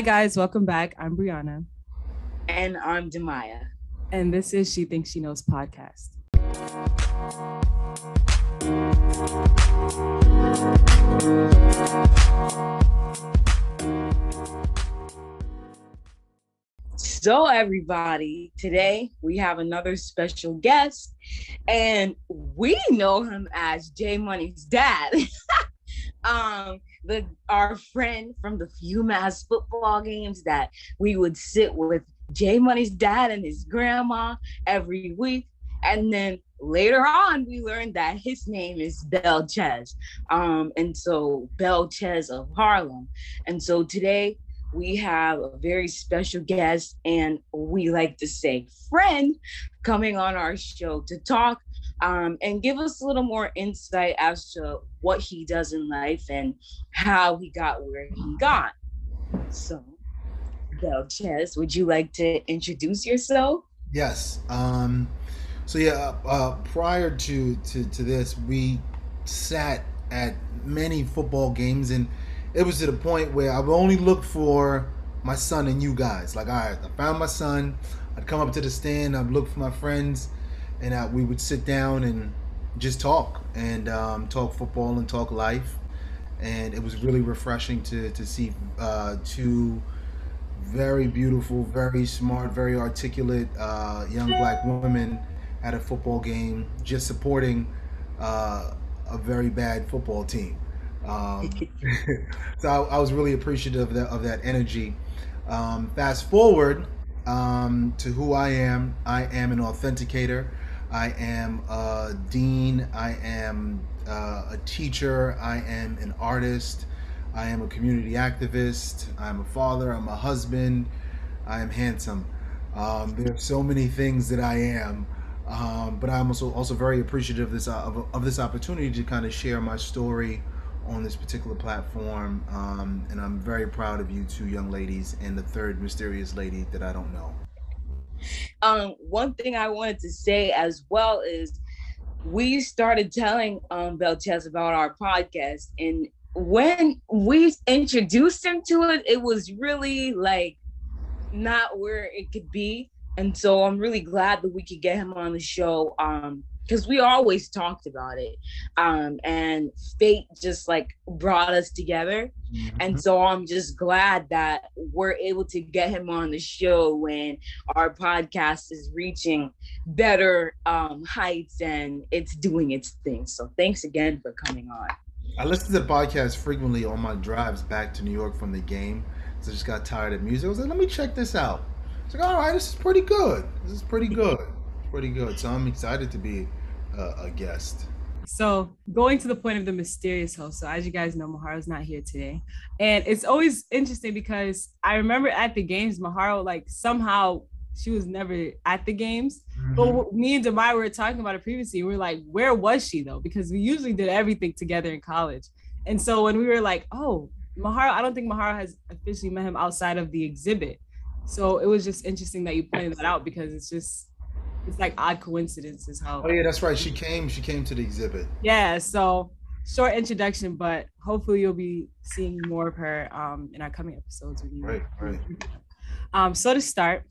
Hi, guys. Welcome back. I'm Brianna. And I'm Demaya. And this is She Thinks She Knows podcast. So, everybody, today we have another special guest, and we know him as J Money's dad. um, the our friend from the UMass football games that we would sit with J Money's dad and his grandma every week. And then later on, we learned that his name is Belchez. Um, and so Belchez of Harlem. And so today we have a very special guest and we like to say friend coming on our show to talk um, and give us a little more insight as to what he does in life and how he got where he got. So, Belchez, would you like to introduce yourself? Yes. Um, so yeah, uh, prior to, to to this, we sat at many football games, and it was to the point where I would only look for my son and you guys. Like, all right, I found my son. I'd come up to the stand. I'd look for my friends and uh, we would sit down and just talk and um, talk football and talk life. And it was really refreshing to to see uh, two very beautiful, very smart, very articulate uh, young black women at a football game, just supporting uh, a very bad football team. Um, so I, I, was really appreciative of that, of that energy. Um, fast forward um, to who I am. I am an authenticator. I am a dean. I am uh, a teacher. I am an artist. I am a community activist. I'm a father. I'm a husband. I am handsome. Um, there are so many things that I am, um, but I'm also also very appreciative of this uh, of, of, this opportunity to kind of share my story on this particular platform. Um, and I'm very proud of you two young ladies and the third mysterious lady that I don't know. Um, one thing I wanted to say as well is we started telling um Belchez about our podcast and when we introduced him to it, it was really like not where it could be. And so I'm really glad that we could get him on the show. Um, because we always talked about it um, and fate just like brought us together. Mm-hmm. and so i'm just glad that we're able to get him on the show when our podcast is reaching better um, heights and it's doing its thing. So thanks again for coming on. I listen to the podcast frequently on my drives back to new york from the game so i just got tired of music. I was like let me check this out. It's like all right this is pretty good. This is pretty good. Pretty good. So I'm excited to be a, a guest. So going to the point of the mysterious host. So as you guys know, Maharo's not here today. And it's always interesting because I remember at the games, Maharo, like somehow she was never at the games. Mm-hmm. But me and Demai were talking about it previously. We are like, where was she though? Because we usually did everything together in college. And so when we were like, oh, Maharo, I don't think Maharo has officially met him outside of the exhibit. So it was just interesting that you pointed that out because it's just it's like odd coincidences how. Oh yeah, that's right. She came. She came to the exhibit. Yeah. So short introduction, but hopefully you'll be seeing more of her um, in our coming episodes with you. Right. Right. Um, so to start,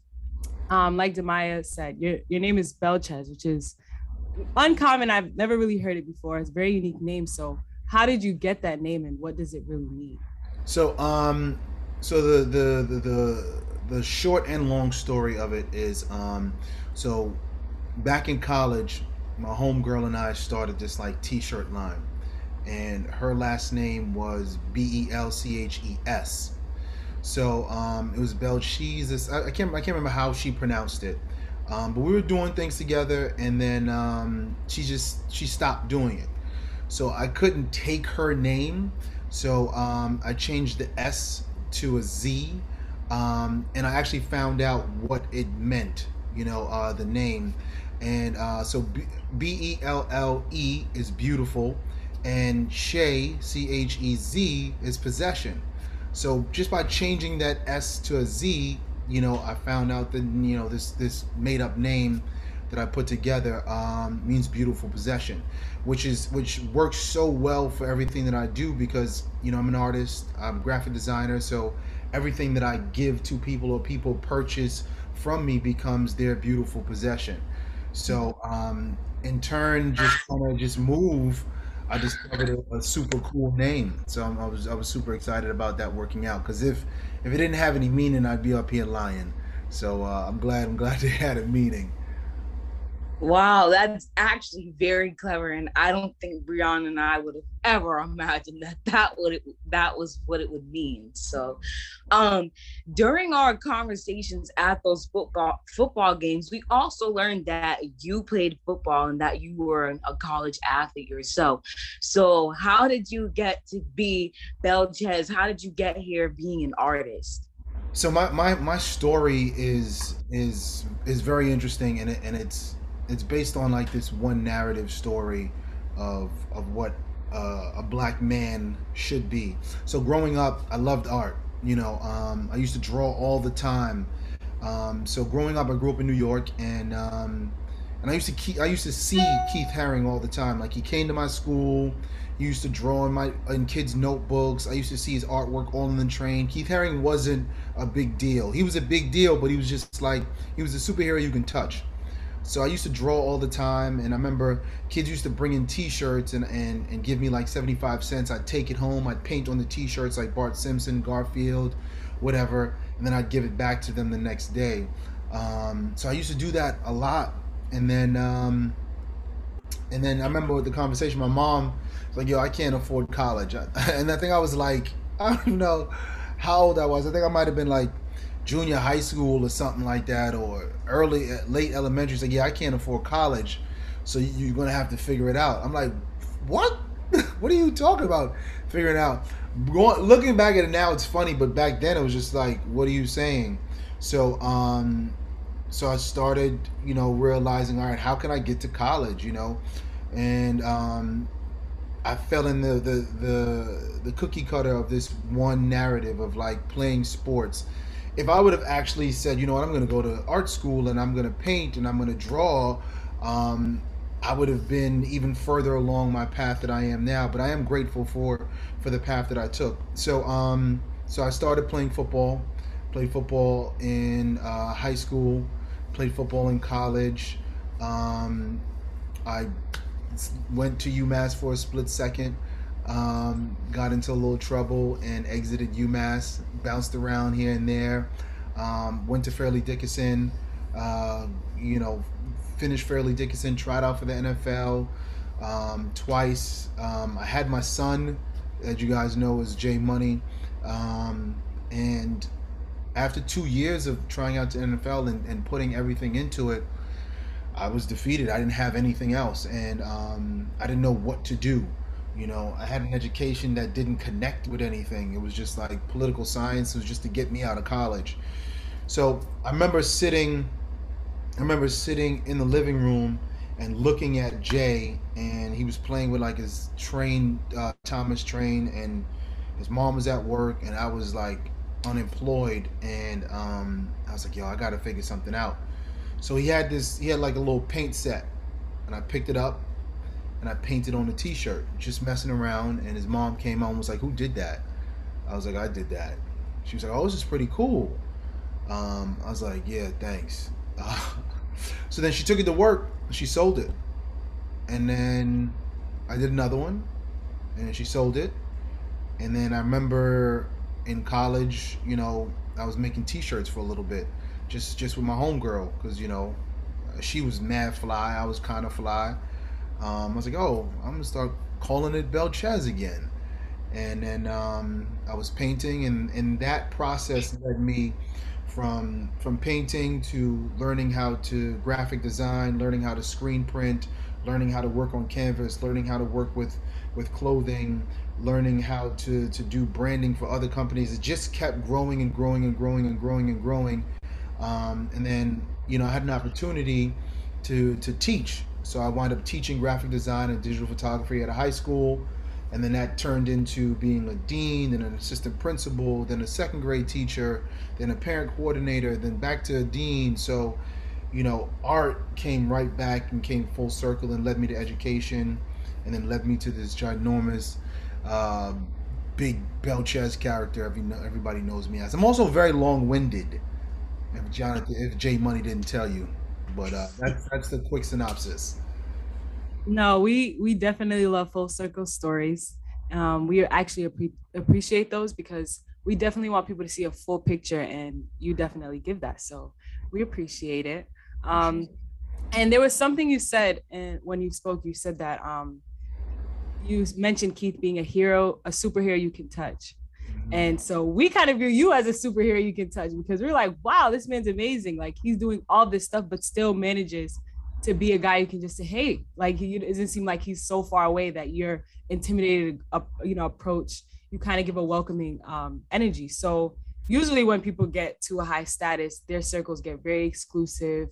um, like Demaya said, your your name is Belchez, which is uncommon. I've never really heard it before. It's a very unique name. So how did you get that name, and what does it really mean? So um, so the the the the, the short and long story of it is um so back in college, my homegirl and I started this like t-shirt line. And her last name was B E L C H E S. So um, it was Belcheese. I, I can't I can't remember how she pronounced it. Um, but we were doing things together and then um, she just she stopped doing it. So I couldn't take her name. So um, I changed the S to a Z. Um, and I actually found out what it meant you know, uh, the name. And uh, so B E L L E is beautiful, and Shay, C H E Z, is possession. So just by changing that S to a Z, you know, I found out that you know this this made up name that I put together um, means beautiful possession, which is which works so well for everything that I do because you know I'm an artist, I'm a graphic designer, so everything that I give to people or people purchase from me becomes their beautiful possession. So, um, in turn, just kind of just move. I discovered a, a super cool name, so I'm, I was I was super excited about that working out. Because if if it didn't have any meaning, I'd be up here lying. So uh, I'm glad I'm glad it had a meaning. Wow, that's actually very clever, and I don't think Brianna and I would have ever imagined that that would that was what it would mean. So, um, during our conversations at those football football games, we also learned that you played football and that you were a college athlete yourself. So, how did you get to be Belchez? How did you get here being an artist? So my my my story is is is very interesting, and it, and it's it's based on like this one narrative story of of what uh, a black man should be. So growing up, I loved art. You know, um, I used to draw all the time. Um, so growing up, I grew up in New York, and um, and I used to keep, I used to see Keith Haring all the time. Like he came to my school. He used to draw in my in kids' notebooks. I used to see his artwork all on the train. Keith Haring wasn't a big deal. He was a big deal, but he was just like he was a superhero you can touch. So I used to draw all the time, and I remember kids used to bring in T-shirts and, and, and give me like 75 cents. I'd take it home, I'd paint on the T-shirts like Bart Simpson, Garfield, whatever, and then I'd give it back to them the next day. Um, so I used to do that a lot, and then um, and then I remember the conversation, my mom was like, "Yo, I can't afford college," and I think I was like, I don't know how old I was. I think I might have been like junior high school or something like that, or early, late elementary. Say, like, yeah, I can't afford college, so you're gonna have to figure it out. I'm like, what? what are you talking about? Figuring out. Going, looking back at it now, it's funny, but back then it was just like, what are you saying? So, um, so I started, you know, realizing, all right, how can I get to college? You know, and um, I fell in the, the the the cookie cutter of this one narrative of like playing sports if I would have actually said, you know what, I'm going to go to art school and I'm going to paint and I'm going to draw, um, I would have been even further along my path that I am now. But I am grateful for for the path that I took. So um, so I started playing football, played football in uh, high school, played football in college. Um, I went to UMass for a split second. Um, got into a little trouble and exited UMass. Bounced around here and there. Um, went to Fairleigh Dickinson. Uh, you know, finished Fairleigh Dickinson. Tried out for the NFL um, twice. Um, I had my son, as you guys know, is Jay Money. Um, and after two years of trying out to NFL and, and putting everything into it, I was defeated. I didn't have anything else, and um, I didn't know what to do. You know, I had an education that didn't connect with anything. It was just like political science. Was just to get me out of college. So I remember sitting, I remember sitting in the living room and looking at Jay, and he was playing with like his train, uh, Thomas Train, and his mom was at work, and I was like unemployed, and um, I was like, yo, I got to figure something out. So he had this, he had like a little paint set, and I picked it up and I painted on a t-shirt, just messing around. And his mom came on was like, "Who did that?" I was like, "I did that." She was like, "Oh, this is pretty cool." Um, I was like, "Yeah, thanks." Uh, so then she took it to work. She sold it, and then I did another one, and she sold it. And then I remember in college, you know, I was making T-shirts for a little bit, just just with my homegirl, because you know, she was mad fly, I was kind of fly um, I was like, oh, I'm gonna start calling it Belchez again. And then um, I was painting, and, and that process led me from from painting to learning how to graphic design, learning how to screen print, learning how to work on canvas, learning how to work with with clothing, learning how to to do branding for other companies. It just kept growing and growing and growing and growing and growing. Um, and then you know I had an opportunity to to teach so I wound up teaching graphic design and digital photography at a high school. And then that turned into being a dean, then an assistant principal, then a second grade teacher, then a parent coordinator, then back to a dean. So, you know, art came right back and came full circle and led me to education and then led me to this ginormous um, big Belchez character. Every, everybody knows me as. I'm also very long winded. If Jonathan, if Jay Money didn't tell you, but uh, that's that's the quick synopsis. No, we we definitely love full circle stories. Um, we actually ap- appreciate those because we definitely want people to see a full picture, and you definitely give that. So we appreciate it. Um, and there was something you said, and when you spoke, you said that um, you mentioned Keith being a hero, a superhero you can touch. And so we kind of view you as a superhero you can touch because we're like, wow, this man's amazing. Like he's doing all this stuff, but still manages to be a guy you can just say, hey, like it doesn't seem like he's so far away that you're intimidated, uh, you know, approach. You kind of give a welcoming um, energy. So usually when people get to a high status, their circles get very exclusive.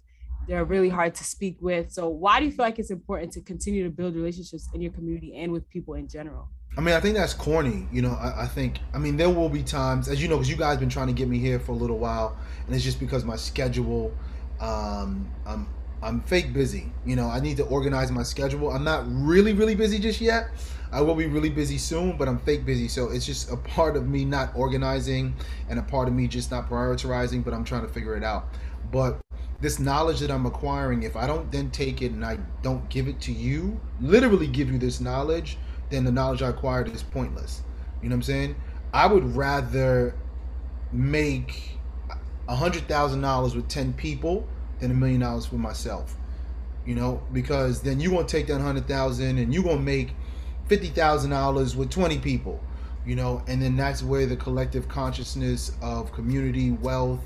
They're really hard to speak with. So why do you feel like it's important to continue to build relationships in your community and with people in general? I mean, I think that's corny. You know, I, I think, I mean, there will be times, as you know, because you guys been trying to get me here for a little while, and it's just because my schedule, um, I'm, I'm fake busy. You know, I need to organize my schedule. I'm not really, really busy just yet. I will be really busy soon, but I'm fake busy. So it's just a part of me not organizing and a part of me just not prioritizing, but I'm trying to figure it out. But this knowledge that I'm acquiring, if I don't then take it and I don't give it to you, literally give you this knowledge, then the knowledge I acquired is pointless. You know what I'm saying? I would rather make a hundred thousand dollars with ten people than a million dollars for myself. You know, because then you gonna take that hundred thousand and you gonna make fifty thousand dollars with twenty people. You know, and then that's where the collective consciousness of community, wealth,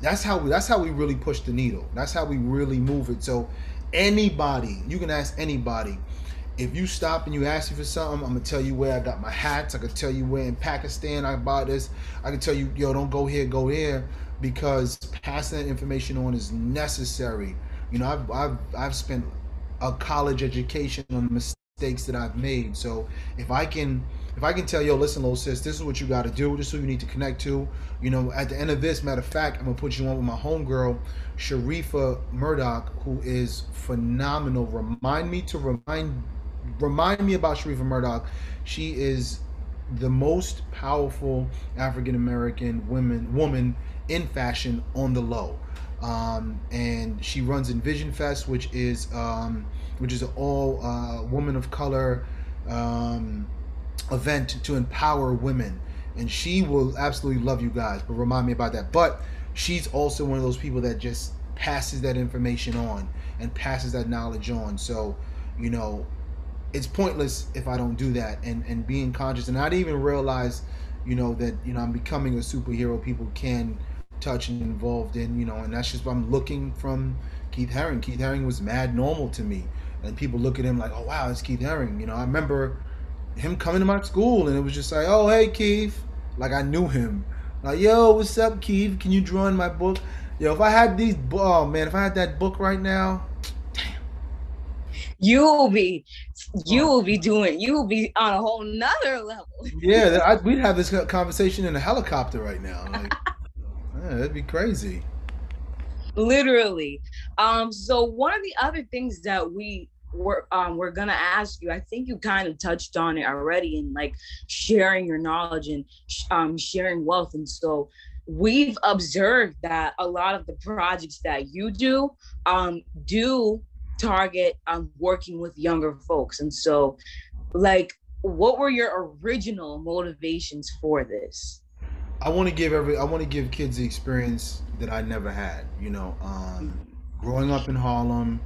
that's how we that's how we really push the needle. That's how we really move it. So anybody, you can ask anybody. If you stop and you ask me for something, I'm gonna tell you where I got my hats. I can tell you where in Pakistan I bought this. I can tell you, yo, don't go here, go here, because passing that information on is necessary. You know, I've I've I've spent a college education on the mistakes that I've made. So if I can if I can tell yo, listen, little sis, this is what you got to do. This is who you need to connect to. You know, at the end of this, matter of fact, I'm gonna put you on with my homegirl, Sharifa Murdock, who is phenomenal. Remind me to remind remind me about Sharifa Murdock. She is the most powerful African American woman woman in fashion on the low. Um, and she runs Envision Fest, which is um, which is an all uh, woman of color um, event to empower women and she will absolutely love you guys but remind me about that but she's also one of those people that just passes that information on and passes that knowledge on so you know it's pointless if i don't do that and and being conscious and i didn't even realize you know that you know i'm becoming a superhero people can touch and involved in you know and that's just what i'm looking from keith haring keith haring was mad normal to me and people look at him like oh wow it's keith haring you know i remember him coming to my school and it was just like, oh hey Keith, like I knew him. Like yo, what's up Keith? Can you draw in my book? Yo, if I had these, oh man, if I had that book right now. You will be, you will be doing, you will be on a whole nother level. Yeah, I, we'd have this conversation in a helicopter right now. Like, yeah, that'd be crazy. Literally. Um. So one of the other things that we we're um, we're gonna ask you. I think you kind of touched on it already, in like sharing your knowledge and um, sharing wealth. And so we've observed that a lot of the projects that you do um, do target on working with younger folks. And so, like, what were your original motivations for this? I want to give every I want to give kids the experience that I never had. You know, um, growing up in Harlem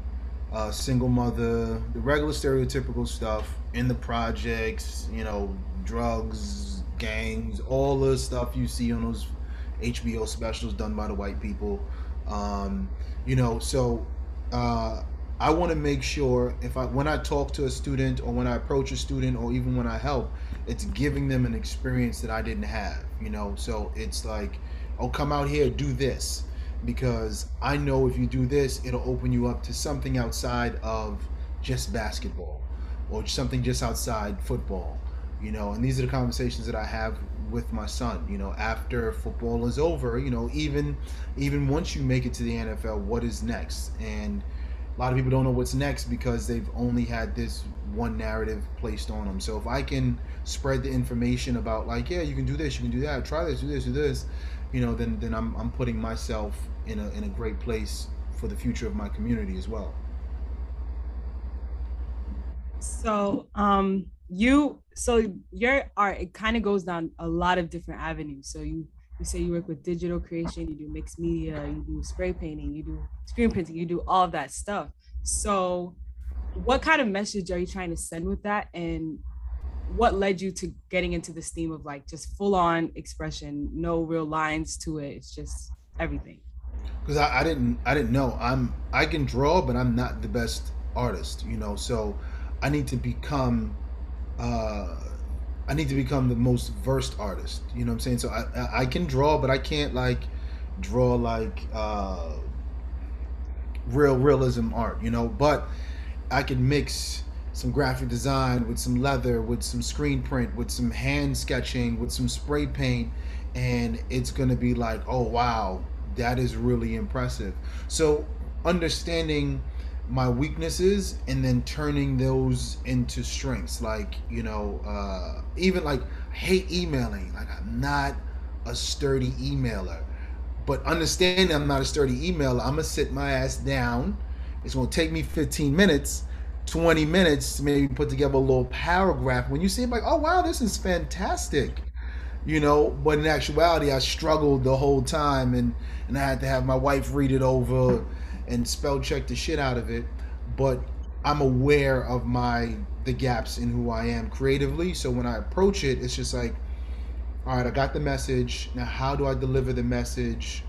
uh, single mother, the regular stereotypical stuff in the projects, you know, drugs, gangs, all the stuff you see on those HBO specials done by the white people. Um, you know, so uh, I want to make sure if I when I talk to a student or when I approach a student or even when I help, it's giving them an experience that I didn't have. You know, so it's like, oh, come out here, do this because I know if you do this, it'll open you up to something outside of just basketball or something just outside football, you know. And these are the conversations that I have with my son, you know, after football is over, you know, even even once you make it to the NFL, what is next? And lot of people don't know what's next because they've only had this one narrative placed on them. So if I can spread the information about like, yeah, you can do this, you can do that, try this, do this, do this, you know, then then I'm I'm putting myself in a in a great place for the future of my community as well. So um you so your art it kind of goes down a lot of different avenues. So you you say you work with digital creation, you do mixed media, you do spray painting, you do screen printing, you do all that stuff. So, what kind of message are you trying to send with that? And what led you to getting into this theme of like just full on expression, no real lines to it? It's just everything. Because I, I didn't, I didn't know. I'm, I can draw, but I'm not the best artist, you know. So, I need to become. Uh, I need to become the most versed artist. You know what I'm saying? So I I can draw, but I can't like draw like uh, real realism art. You know, but I can mix some graphic design with some leather, with some screen print, with some hand sketching, with some spray paint, and it's gonna be like, oh wow, that is really impressive. So understanding my weaknesses and then turning those into strengths. Like you know uh even like hate emailing. Like i'm not a sturdy emailer. But understanding i'm not a sturdy emailer i'm gonna sit my ass down. It's gonna take me 15 minutes 20 minutes to maybe put together a little paragraph. When you see it like oh wow this is fantastic. You know but in actuality i struggled the whole time and and i had to have my wife read it over and spell check the shit out of it, but I'm aware of my the gaps in who I am creatively. So when I approach it, it's just like, all right, I got the message. Now, how do I deliver the message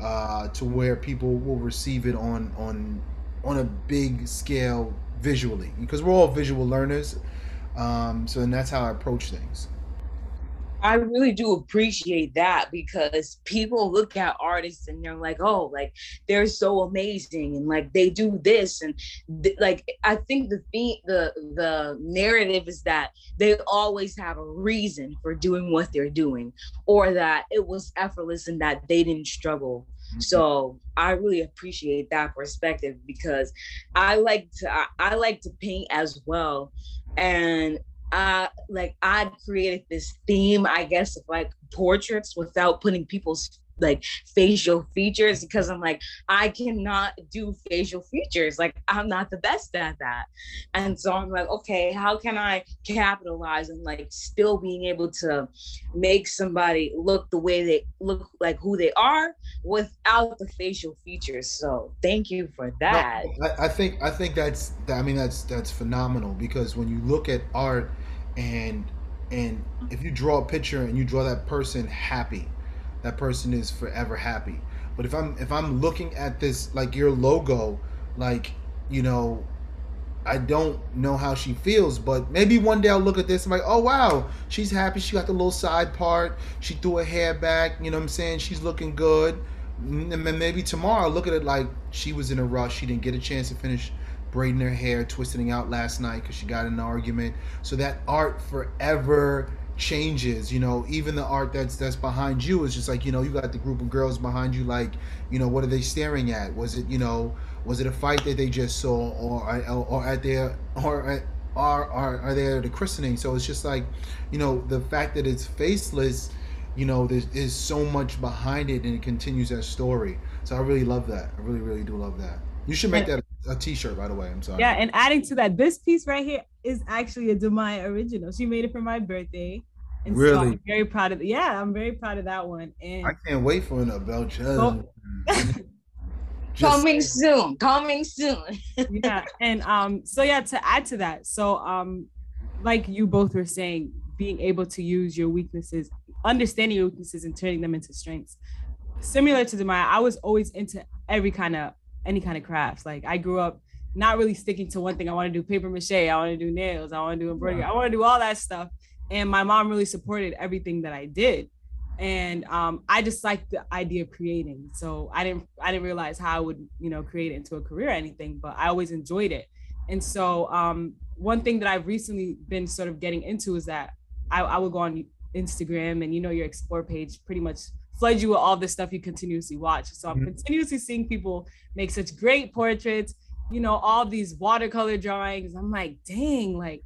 uh, to where people will receive it on on on a big scale visually? Because we're all visual learners. Um, so, and that's how I approach things. I really do appreciate that because people look at artists and they're like, oh, like they're so amazing and like they do this and th- like I think the theme, the the narrative is that they always have a reason for doing what they're doing, or that it was effortless and that they didn't struggle. Mm-hmm. So I really appreciate that perspective because I like to I, I like to paint as well, and uh like I created this theme, I guess, of like portraits without putting people's like facial features because I'm like, I cannot do facial features. Like, I'm not the best at that. And so I'm like, okay, how can I capitalize and like still being able to make somebody look the way they look like who they are without the facial features? So thank you for that. No, I, I think I think that's I mean that's that's phenomenal because when you look at art and and if you draw a picture and you draw that person happy that person is forever happy. But if i'm if i'm looking at this like your logo like you know i don't know how she feels but maybe one day i'll look at this and like oh wow she's happy. She got the little side part. She threw her hair back. You know what i'm saying? She's looking good. And maybe tomorrow I'll look at it like she was in a rush. She didn't get a chance to finish braiding her hair, twisting out last night because she got in an argument. So that art forever changes you know? Even the art that's that's behind you is just like you know you got the group of girls behind you like you know what are they staring at? Was it you know was it a fight that they just saw or or at their or at, are are are they at the christening? So it's just like you know the fact that it's faceless you know there's, there's so much behind it and it continues that story. So i really love that. I really really do love that you should make that a t-shirt, by the way. I'm sorry. Yeah, and adding to that, this piece right here is actually a Demaya original. She made it for my birthday. And really? So I'm very proud of. Yeah, I'm very proud of that one. And I can't wait for an about oh. coming soon. Coming soon. yeah. And um, so yeah, to add to that, so um, like you both were saying, being able to use your weaknesses, understanding your weaknesses and turning them into strengths. Similar to Demaya, I was always into every kind of any kind of crafts. Like I grew up not really sticking to one thing. I want to do paper mache. I want to do nails. I want to do embroidery. I want to do all that stuff. And my mom really supported everything that I did. And um, I just liked the idea of creating. So I didn't I didn't realize how I would, you know, create it into a career or anything, but I always enjoyed it. And so um, one thing that I've recently been sort of getting into is that I, I would go on Instagram and you know your explore page pretty much flood you with all this stuff you continuously watch. So I'm mm-hmm. continuously seeing people make such great portraits you know, all these watercolor drawings. I'm like, dang, like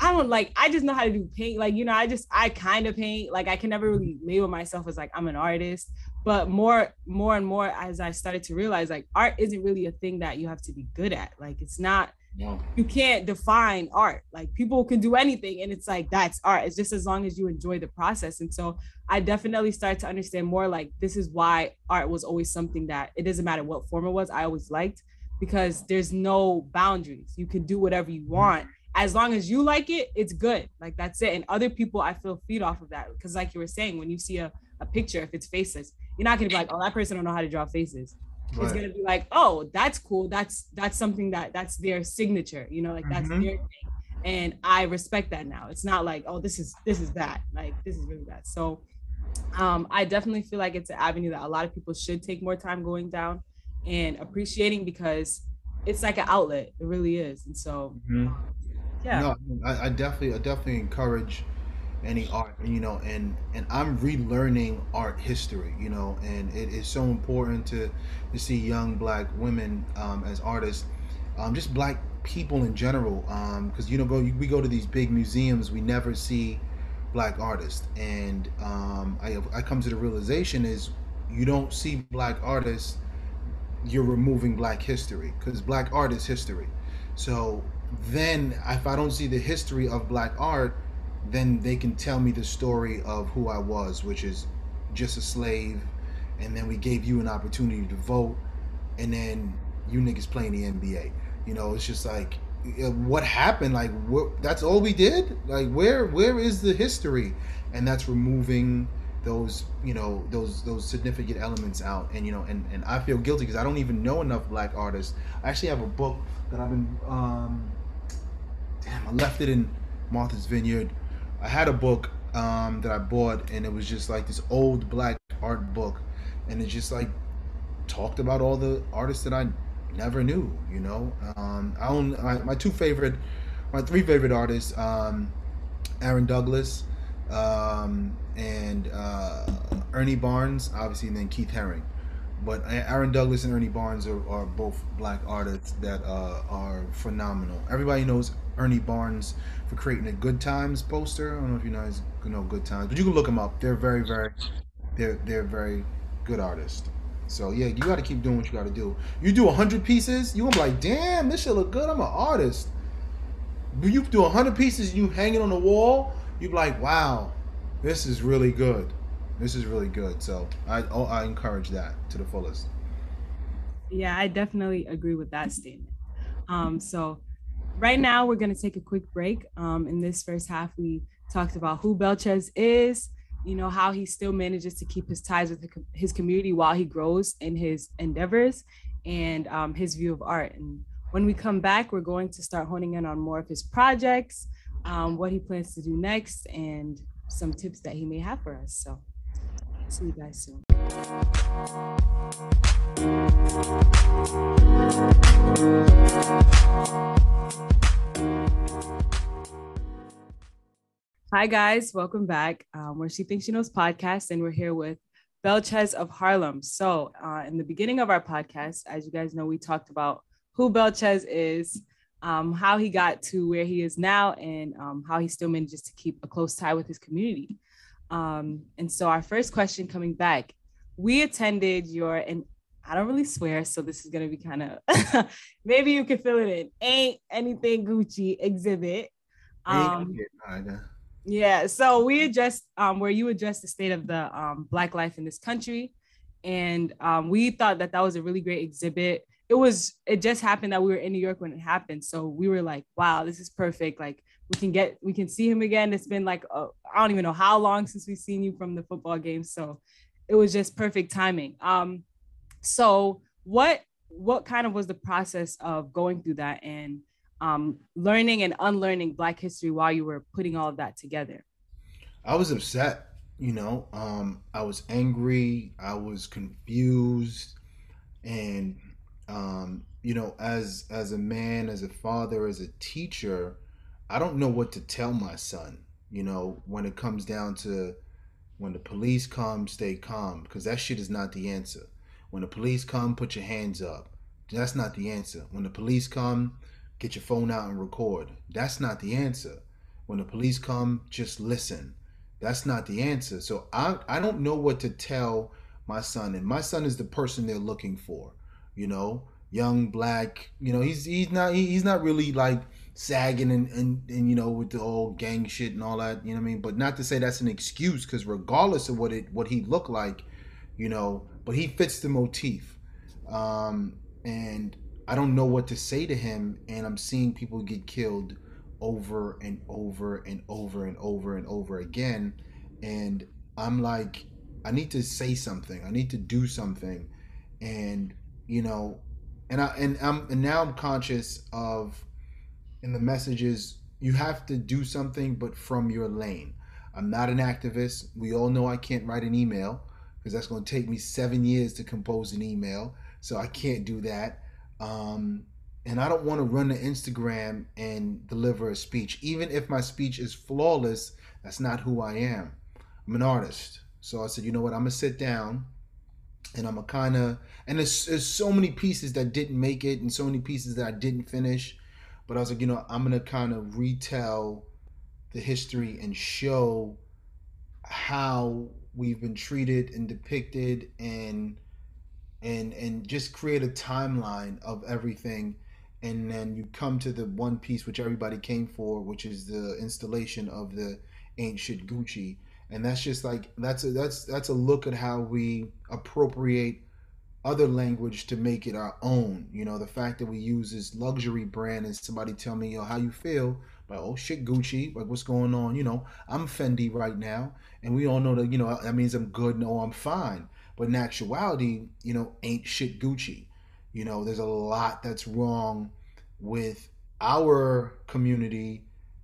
I don't like I just know how to do paint. Like, you know, I just I kind of paint. Like I can never really label myself as like I'm an artist. But more, more and more as I started to realize like art isn't really a thing that you have to be good at. Like it's not no. you can't define art. Like people can do anything and it's like that's art. It's just as long as you enjoy the process. And so I definitely started to understand more like this is why art was always something that it doesn't matter what form it was, I always liked because there's no boundaries. You can do whatever you mm. want as long as you like it, it's good. Like that's it. And other people, I feel feed off of that because, like you were saying, when you see a, a picture, if it's faces, you're not gonna be like, oh, that person don't know how to draw faces. Right. It's gonna be like, oh, that's cool. That's that's something that that's their signature. You know, like that's mm-hmm. their thing. And I respect that now. It's not like, oh, this is this is that. Like this is really bad. So um, I definitely feel like it's an avenue that a lot of people should take more time going down and appreciating because it's like an outlet. It really is. And so mm-hmm yeah no I, I definitely i definitely encourage any art you know and and i'm relearning art history you know and it is so important to to see young black women um, as artists um, just black people in general because um, you know go we go to these big museums we never see black artists. And um, I, I come to the realization is you don't see black artists you're removing black history because black art is history. So then if I don't see the history of black art, then they can tell me the story of who I was, which is just a slave, and then we gave you an opportunity to vote, and then you niggas playing the NBA. You know, it's just like what happened. Like what? That's all we did. Like where where is the history? And that's removing those you know those those significant elements out and you know and and i feel guilty because i don't even know enough black artists i actually have a book that i've been um damn, I left it in Martha's Vineyard. I had a book um, that I bought, and it was just like this old black art book, and it just like talked about all the artists that I never knew. You know, um, I own my, my, two favorite, my three favorite artists: um, Aaron Douglas, um, and uh, Ernie Barnes, obviously, and then Keith Haring. But Aaron Douglas and Ernie Barnes are, are both black artists that uh, are phenomenal. Everybody knows Ernie Barnes for creating a Good Times poster. I don't know if you guys know Good Times, but you can look them up. They're very, very, they're they're very good artists. So yeah, you got to keep doing what you got to do. You do hundred pieces, you gonna be like, damn, this shit look good. I'm an artist. But You do hundred pieces, you hang it on the wall. You be like, wow, this is really good. This is really good. So I oh, I encourage that to the fullest. Yeah, I definitely agree with that statement. Um, so right now we're going to take a quick break. Um, in this first half, we talked about who Belchez is, you know, how he still manages to keep his ties with his community while he grows in his endeavors and um, his view of art. And when we come back, we're going to start honing in on more of his projects, um, what he plans to do next, and some tips that he may have for us. So see you guys soon. Hi, guys. Welcome back. Um, where She Thinks She Knows podcast. And we're here with Belchez of Harlem. So, uh, in the beginning of our podcast, as you guys know, we talked about who Belchez is, um, how he got to where he is now, and um, how he still manages to keep a close tie with his community. Um, and so, our first question coming back, we attended your, and I don't really swear, so this is going to be kind of maybe you can fill it in. Ain't anything Gucci exhibit. Um, yeah. So we addressed um, where you addressed the state of the um, Black life in this country. And um, we thought that that was a really great exhibit. It was, it just happened that we were in New York when it happened. So we were like, wow, this is perfect. Like we can get, we can see him again. It's been like, I don't even know how long since we've seen you from the football game. So it was just perfect timing. Um, so what, what kind of was the process of going through that and um, learning and unlearning Black history while you were putting all of that together? I was upset. You know, um, I was angry. I was confused, and um, you know, as as a man, as a father, as a teacher, I don't know what to tell my son. You know, when it comes down to when the police come, stay calm because that shit is not the answer. When the police come, put your hands up. That's not the answer. When the police come, get your phone out and record. That's not the answer. When the police come, just listen. That's not the answer. So I I don't know what to tell my son, and my son is the person they're looking for. You know, young black. You know, he's he's not he, he's not really like sagging and, and and you know with the old gang shit and all that. You know what I mean? But not to say that's an excuse, because regardless of what it what he looked like, you know, but he fits the motif. Um, and I don't know what to say to him, and I'm seeing people get killed over and over and over and over and over again, and I'm like, I need to say something. I need to do something, and you know, and I and I'm and now I'm conscious of, in the message is you have to do something, but from your lane. I'm not an activist. We all know I can't write an email because that's going to take me seven years to compose an email. So I can't do that. Um, and I don't want to run to Instagram and deliver a speech. Even if my speech is flawless, that's not who I am. I'm an artist. So I said, you know what? I'm going to sit down and I'm going to kind of, and there's, there's so many pieces that didn't make it and so many pieces that I didn't finish. But I was like, you know, I'm to kind of retell the history and show how we've been treated and depicted and and and just create a timeline of everything. And then you come to the one piece which everybody came for which is the installation of the ain't shit gucci. And that's just like that's a that's that's a look at how we appropriate other language to make it our own. You know the fact that we use this luxury brand and somebody tell me yo how you feel? Like oh shit gucci. Like what's going on? You know i'm fendi right now. And we all know that you know that means i'm good no oh, i'm fine. But in actuality you know ain't shit gucci. You know there's a lot that's wrong with our community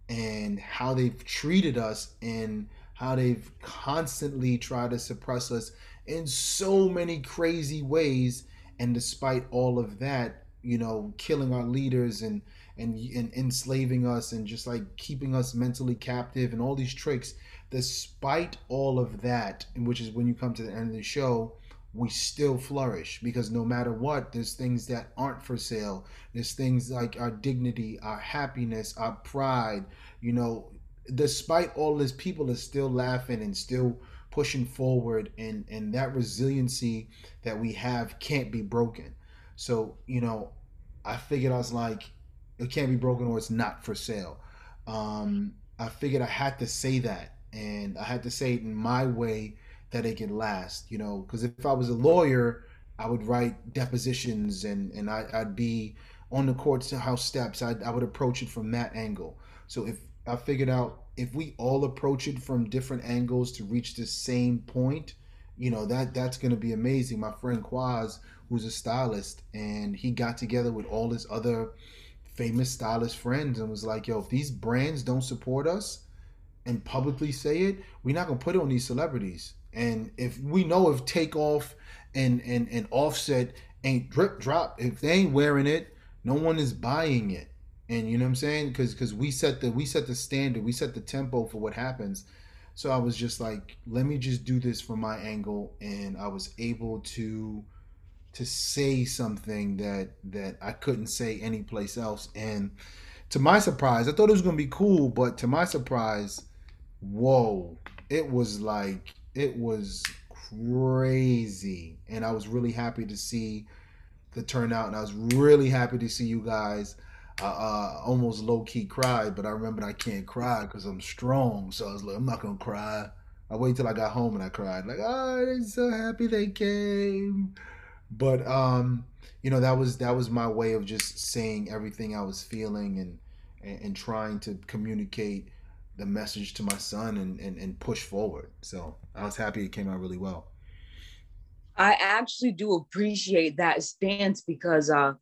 and how they've treated us and how they've constantly tried to suppress us in so many crazy ways. And despite all of that you know killing our leaders and and, and enslaving us and just like keeping us mentally captive and all these tricks despite all of that and which is when you come to the end of the show we still flourish. Because no matter what there's things that aren't for sale. There's things like our dignity our happiness our pride you know. Despite all this people are still laughing and still pushing forward and and that resiliency that we have can't be broken. So you know i figured i was like it can't be broken or it's not for sale. Um i figured i had to say that and i had to say it in my way that it can last you know because if i was a lawyer i would write depositions and and I, i'd be on the courthouse steps. I'd, i would approach it from that angle. So if I figured out if we all approach it from different angles to reach the same point, you know that that's going to be amazing. My friend Quaz, who's a stylist, and he got together with all his other famous stylist friends and was like, "Yo, if these brands don't support us and publicly say it, we're not gonna put it on these celebrities." And if we know if Takeoff and and and Offset ain't drip drop, if they ain't wearing it, no one is buying it and you know what i'm saying? Because because we set the we set the standard we set the tempo for what happens. So i was just like let me just do this from my angle. And i was able to to say something that that i couldn't say anyplace else. And to my surprise i thought it was to be cool but to my surprise whoa it was like it was crazy. And i was really happy to see the turnout. And i was really happy to see you guys I uh, almost low key cried, but I remembered I can't cry because I'm strong. So I was like, I'm not gonna cry. I waited till I got home and I cried. Like, oh, I'm so happy they came. But um, you know, that was that was my way of just saying everything I was feeling and and, and trying to communicate the message to my son and, and and push forward. So I was happy it came out really well. I actually do appreciate that stance because uh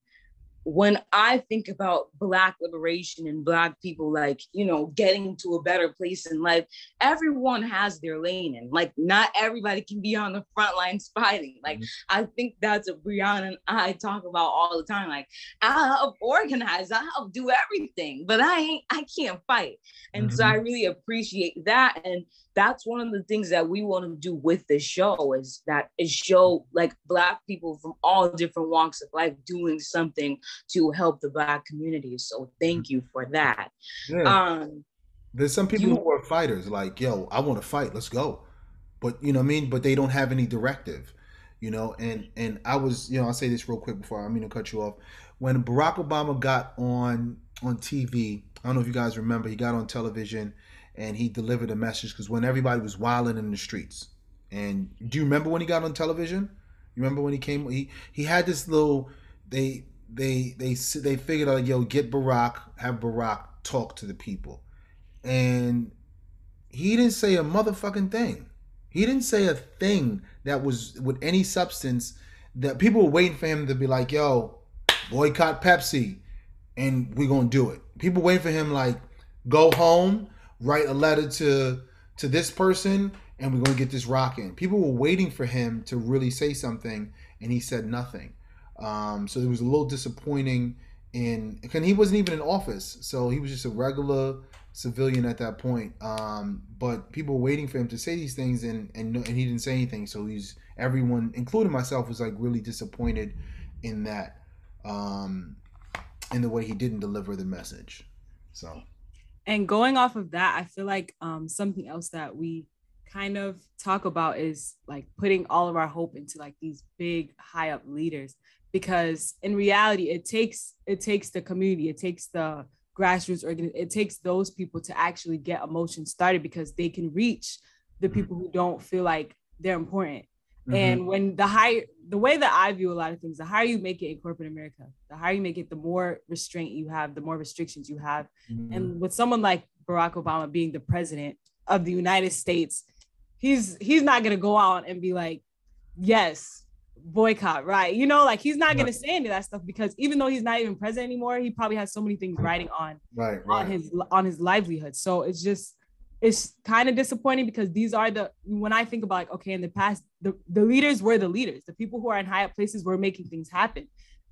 when I think about Black liberation and Black people, like, you know, getting to a better place in life, everyone has their lane. And like, not everybody can be on the front lines fighting. Like, mm-hmm. I think that's what Brianna and I talk about all the time. Like, I help organize, I help do everything, but I ain't, I can't fight. And mm-hmm. so I really appreciate that. And that's one of the things that we want to do with the show is that is show like black people from all different walks of life doing something to help the black community so thank you for that. Yeah. um there's some people you, who are fighters like yo i want to fight let's go. But you know what i mean? But they don't have any directive you know? And and i was you know i'll say this real quick before i mean to cut you off. When barack obama got on on tv i don't know if you guys remember he got on television and he delivered a message because when everybody was wilding in the streets and do you remember when he got on television? You remember when he came he he had this little they they they they figured out yo get barack have barack talk to the people. And he didn't say a motherfucking thing. He didn't say a thing that was with any substance that people were waiting for him to be like, yo, boycott Pepsi and we're gonna do it. People waiting for him like go home, write a letter to to this person, and we're gonna get this rocking. People were waiting for him to really say something, and he said nothing. Um, so it was a little disappointing in and he wasn't even in office, so he was just a regular civilian at that point. Um, but people were waiting for him to say these things, and and and he didn't say anything. So he's everyone, including myself, was like really disappointed in that, um, in the way he didn't deliver the message. So, and going off of that, I feel like um, something else that we kind of talk about is like putting all of our hope into like these big high up leaders. Because in reality it takes it takes the community it takes the grassroots organ it takes those people to actually get emotion started because they can reach the people who don't feel like they're important mm-hmm. and when the higher the way that i view a lot of things the higher you make it in corporate america the higher you make it the more restraint you have the more restrictions you have mm-hmm. and with someone like barack obama being the president of the united states he's he's not going to go out and be like yes boycott, right? You know, like he's not gonna say any of that stuff because even though he's not even president anymore, he probably has so many things riding on right, right. on his on his livelihood. So it's just it's kind of disappointing because these are the when I think about like, okay, in the past, the, the leaders were the leaders, the people who are in high places were making things happen.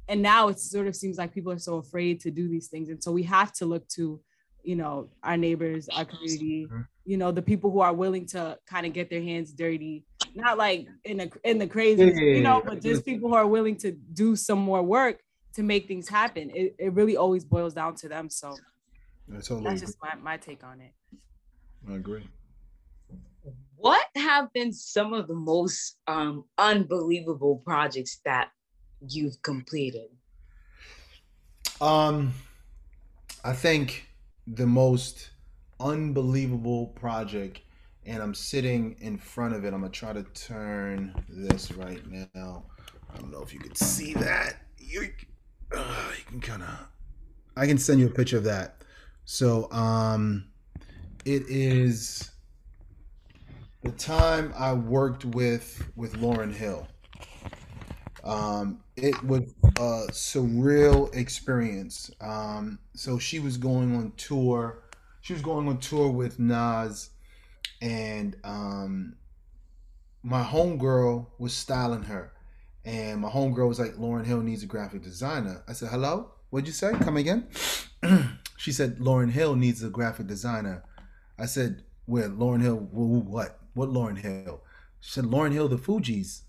And now it sort of seems like people are so afraid to do these things. And so we have to look to you know our neighbors our community you know the people who are willing to kind of get their hands dirty. Not like in the in the crazy you know but just people who are willing to do some more work to make things happen. It, it really always boils down to them. So totally that's just my, my take on it i agree what have been some of the most um, unbelievable projects that you've completed um i think the most unbelievable project and I'm sitting in front of it. I'm gonna try to turn this right now. I don't know if you can see that. You, uh, you can kind of. I can send you a picture of that. So, um, it is the time I worked with with Lauryn Hill. Um, it was a surreal experience. Um, so she was going on tour. She was going on tour with Nas, and um, my homegirl was styling her. And my homegirl was like, Lauryn Hill needs a graphic designer. I said, Hello? What'd you say? Come again? she said, Lauryn Hill needs a graphic designer. I said, Where? Lauryn Hill? What? What Lauryn Hill? She said, Lauryn Hill, the Fugees.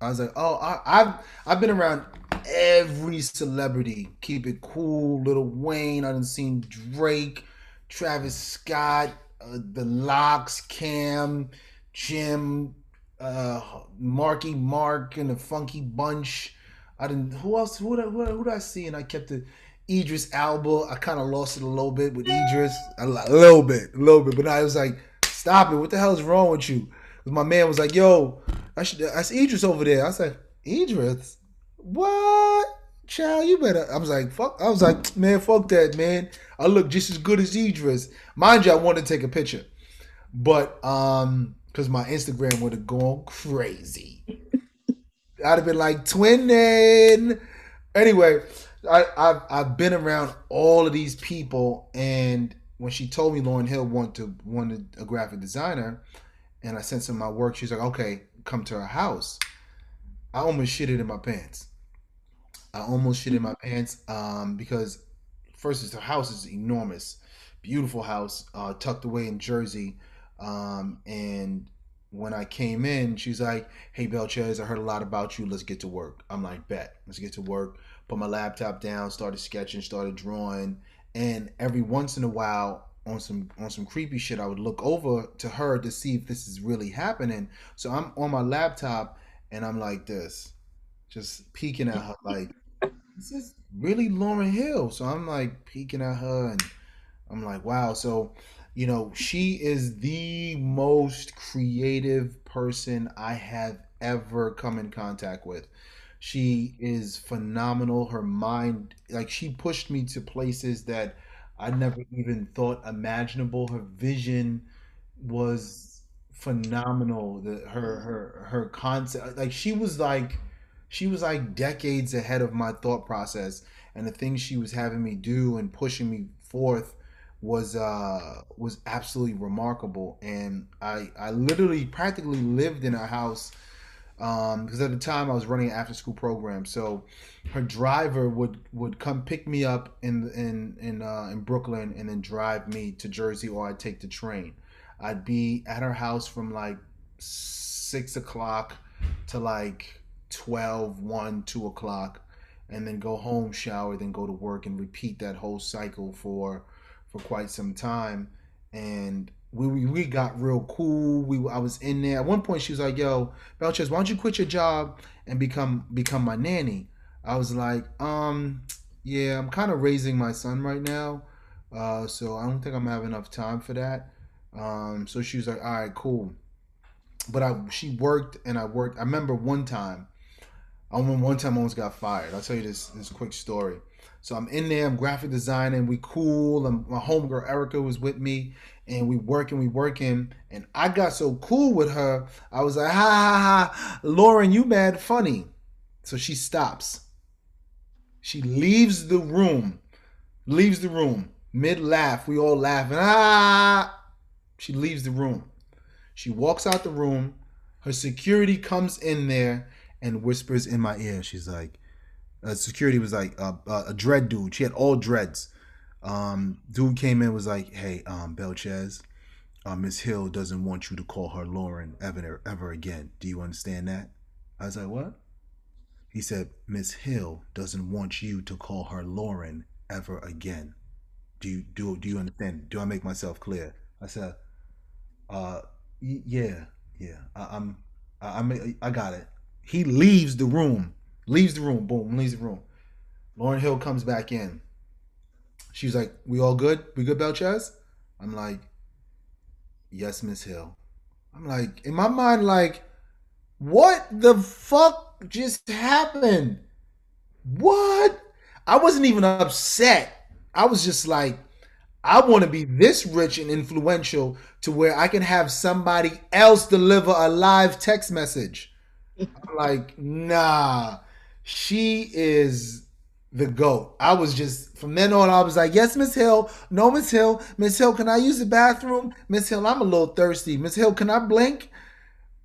I was like, oh, I, have I've been around every celebrity. Keep it cool, Lil Wayne. I done seen Drake, Travis Scott, uh, the LOX, Cam, Jim, uh, Marky Mark, and the Funky Bunch. I didn't. Who else? Who who, who did I see? And I kept it. Idris Elba. I kind of lost it a little bit with Idris, a, little bit, a little bit. But I was like, stop it! What the hell is wrong with you? Because my man was like, yo I should. That's Idris over there. I said, Idris, what? Child, you better. I was like, fuck. I was like, man, fuck that, man. I look just as good as Idris. Mind you, I wanted to take a picture, but um, because my Instagram would have gone crazy. I'd have been like twinning. Anyway, I, I've I've been around all of these people, and when she told me Lauryn Hill wanted to wanted a graphic designer, and I sent some of my work, she's like, okay, come to her house, I almost shit it in my pants. I almost shit in my pants um, because first, her house is enormous, beautiful house uh, tucked away in Jersey. Um, and when I came in, she's like, "Hey, Belchez, I heard a lot about you. Let's get to work." I'm like, "Bet, let's get to work." Put my laptop down, started sketching, started drawing, and every once in a while, on some on some creepy shit, I would look over to her to see if this is really happening. So I'm on my laptop and I'm like this, just peeking at her, like, "This is really Lauryn Hill." So I'm like peeking at her, and I'm like, "Wow." So you know, she is the most creative person I have ever come in contact with. She is phenomenal. Her mind, like, she pushed me to places that I never even thought imaginable. Her vision was phenomenal. The her her her concept, like, she was like she was like decades ahead of my thought process and the things she was having me do and pushing me forth was uh was absolutely remarkable and i i literally practically lived in a house um because at the time i was running an after school program so her driver would would come pick me up in in in uh in brooklyn and then drive me to jersey or i'd take the train. I'd be at her house from like six o'clock to like 12 1 2 o'clock and then go home shower then go to work and repeat that whole cycle for for quite some time, and we we, we got real cool. We I was in there at one point. She was like, "Yo, Belchez, why don't you quit your job and become become my nanny?" I was like, "Um, yeah, I'm kind of raising my son right now, uh, so I don't think I'm gonna have enough time for that." Um, so she was like, "All right, cool." But I she worked and I worked. I remember one time. I remember one time I almost got fired. I'll tell you this this quick story. So I'm in there, I'm graphic designing, we cool. And my homegirl Erica was with me, and we working, we working. And I got so cool with her, I was like, ha ha ha, Lauryn, you mad funny. So she stops. She leaves the room, leaves the room, mid laugh. We all laughing. Ah! She leaves the room. She walks out the room. Her security comes in there and whispers in my ear. She's like, uh, security was like uh, uh, a dread dude. She had all dreads. Um, dude came in was like, "Hey, um, Belchez, uh, Miss Hill doesn't want you to call her Lauryn ever ever again. Do you understand that?" I was like, "What?" He said, "Miss Hill doesn't want you to call her Lauryn ever again. Do you do do you understand? Do I make myself clear?" I said, "Uh, yeah, yeah. I, I'm, I, I, I got it." He leaves the room Leaves the room. Boom. Leaves the room. Lauryn Hill comes back in. She's like, "We all good? We good, Belchez?" I'm like, "Yes, Miss Hill." I'm like, in my mind, like, what the fuck just happened? What? I wasn't even upset. I was just like, I want to be this rich and influential to where I can have somebody else deliver a live text message. I'm like, nah she is the goat. I was just from then on. I was like, yes, Miss Hill. No, Miss Hill. Miss Hill, can I use the bathroom? Miss Hill, I'm a little thirsty. Miss Hill, can I blink?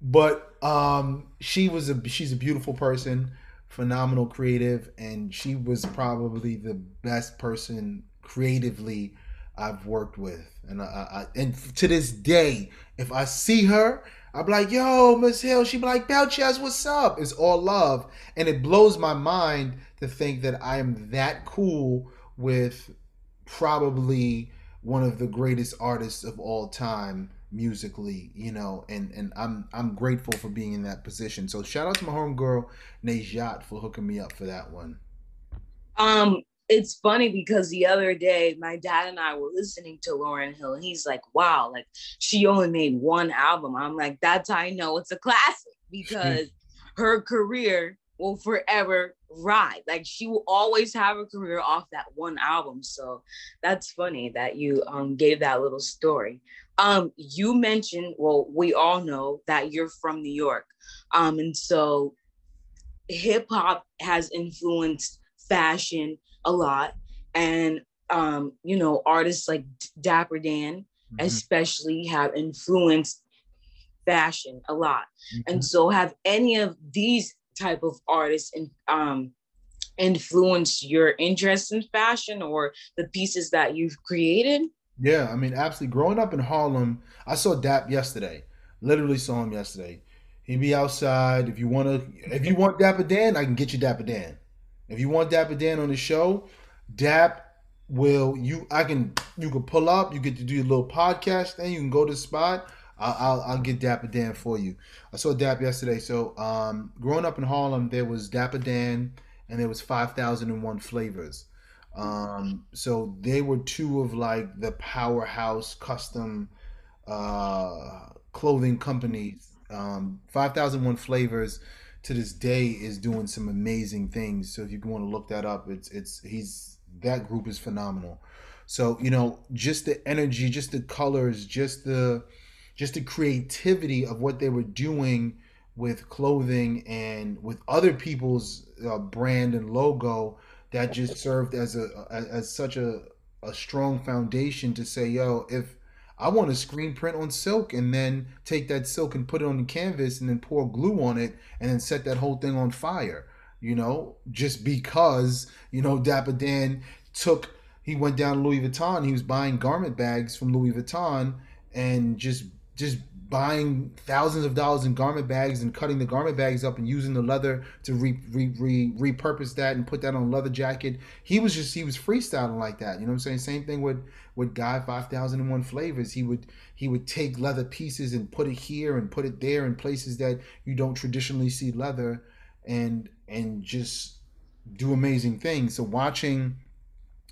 But um, she was a she's a beautiful person, phenomenal creative, and she was probably the best person creatively I've worked with. And I, I and to this day, if I see her be like, yo, Miss Hill. She'd be like, Belchez, what's up? It's all love. And it blows my mind to think that I am that cool with probably one of the greatest artists of all time musically, you know, and and I'm I'm grateful for being in that position. So shout out to my homegirl Najat for hooking me up for that one. Um, it's funny because the other day my dad and I were listening to Lauryn Hill and he's like, wow, like she only made one album. I'm like, that's how I know it's a classic because her career will forever ride. Like she will always have a career off that one album. So that's funny that you um gave that little story. Um, you mentioned, well, we all know that you're from New York. Um, and so hip hop has influenced fashion a lot. And um, you know, artists like Dapper Dan mm-hmm. especially have influenced fashion a lot. Mm-hmm. And so have any of these type of artists in, um, influenced your interest in fashion or the pieces that you've created? Yeah, I mean, absolutely. Growing up in Harlem, I saw Dap yesterday. Literally saw him yesterday. He'd be outside. If you want to, if you want Dapper Dan, I can get you Dapper Dan. If you want Dapper Dan on the show, Dap will you. I can. You can pull up. You get to do your little podcast thing. You can go to the spot. I'll, I'll, I'll get Dapper Dan for you. I saw Dap yesterday. So, um, growing up in Harlem, there was Dapper Dan, and there was five thousand and one flavors. Um, so they were two of like the powerhouse custom uh, clothing companies. Um, 5001 Flavors to this day is doing some amazing things. So if you want to look that up, it's it's he's that group is phenomenal. So you know, just the energy, just the colors, just the just the creativity of what they were doing with clothing and with other people's uh, brand and logo that just served as a as, such a a strong foundation to say, yo, if I want a screen print on silk and then take that silk and put it on the canvas and then pour glue on it and then set that whole thing on fire, you know, just because, you know, Dapper Dan took, he went down to Louis Vuitton, he was buying garment bags from Louis Vuitton and just, just buying thousands of dollars in garment bags and cutting the garment bags up and using the leather to re, re, re, repurpose that and put that on a leather jacket. He was just he was freestyling like that. You know what I'm saying? Same thing with with Guy 5001 flavors. He would he would take leather pieces and put it here and put it there in places that you don't traditionally see leather and and just do amazing things. So watching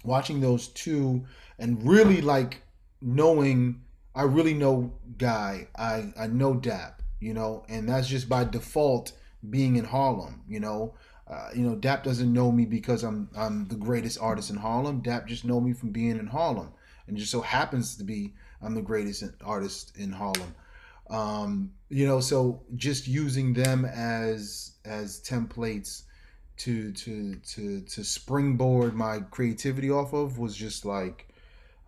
watching those two and really like knowing I really know Guy. I I know Dap. You know, and that's just by default being in Harlem. You know, uh, you know Dap doesn't know me because I'm I'm the greatest artist in Harlem. Dap just know me from being in Harlem, and just so happens to be I'm the greatest artist in Harlem. Um, you know, so just using them as as templates to to to to springboard my creativity off of was just like,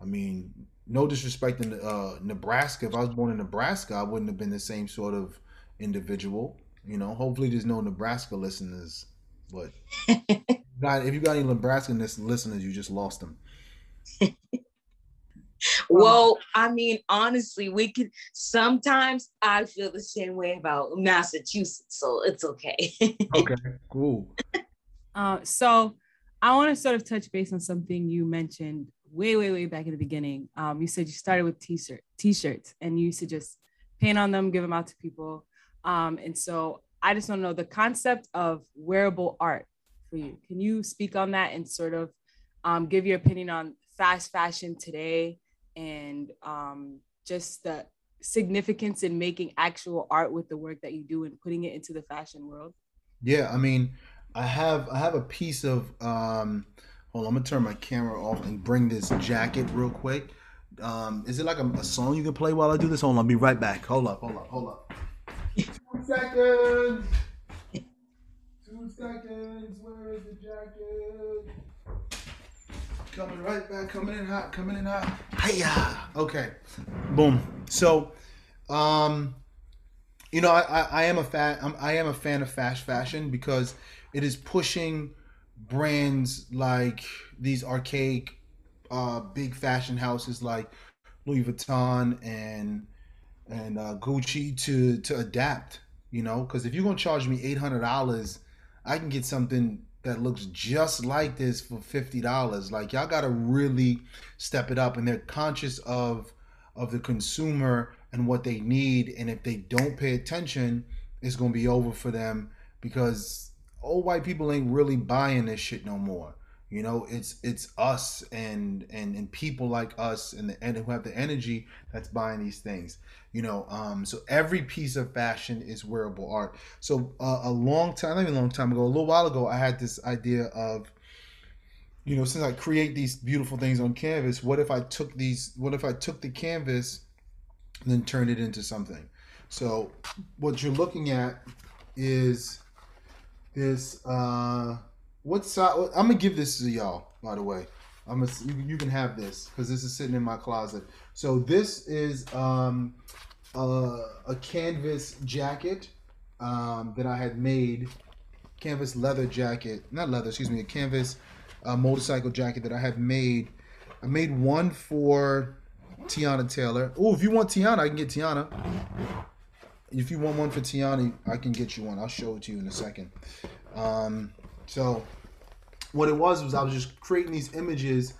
I mean, no disrespect in uh, Nebraska. If I was born in Nebraska, I wouldn't have been the same sort of individual. You know, hopefully there's no Nebraska listeners, but if you got any Nebraska listeners, you just lost them. well, I mean, honestly, we could sometimes I feel the same way about Massachusetts, so it's okay. okay, cool. Uh, so I want to sort of touch base on something you mentioned way, way, way back in the beginning. Um, you said you started with t-shirt, t-shirts, and you used to just paint on them, give them out to people. Um, and so I just want to know the concept of wearable art for you. Can you speak on that and sort of um, give your opinion on fast fashion today and um, just the significance in making actual art with the work that you do and putting it into the fashion world? Yeah, I mean, I have I have a piece of um, Hold on, I'm gonna turn my camera off and bring this jacket real quick. Um, is it like a, a, song you can play while I do this? Hold on, I'll be right back. Hold up, hold up, hold up. Two seconds. Two seconds. Where is the jacket? Coming right back. Coming in hot. Coming in hot. Hiya. Okay. Boom. So, um, you know, I, I, I am a fan. I am a fan of fast fashion because it is pushing brands like these archaic uh, big fashion houses like Louis Vuitton and and uh, Gucci to to adapt. You know, because if you're gonna charge me eight hundred dollars, I can get something that looks just like this for fifty dollars. Like y'all gotta really step it up, and they're conscious of of the consumer and what they need. And if they don't pay attention, it's gonna be over for them because old white people ain't really buying this shit no more. You know, it's it's us and and and people like us and the and who have the energy that's buying these things. You know, um, so every piece of fashion is wearable art. So uh, a long time, not even a long time ago, a little while ago, I had this idea of, you know, since I create these beautiful things on canvas, what if I took these? What if I took the canvas, and then turned it into something? So what you're looking at is this uh what size i'm gonna give this to y'all by the way i'm gonna you, you can have this because this is sitting in my closet so this is um a, a canvas jacket um that i had made canvas leather jacket not leather excuse me a canvas uh, motorcycle jacket that i had made i made one for Teyana Taylor. Oh, if you want Teyana, I can get Teyana. If you want one for Teyana, I can get you one. I'll show it to you in a second. Um, so what it was was I was just creating these images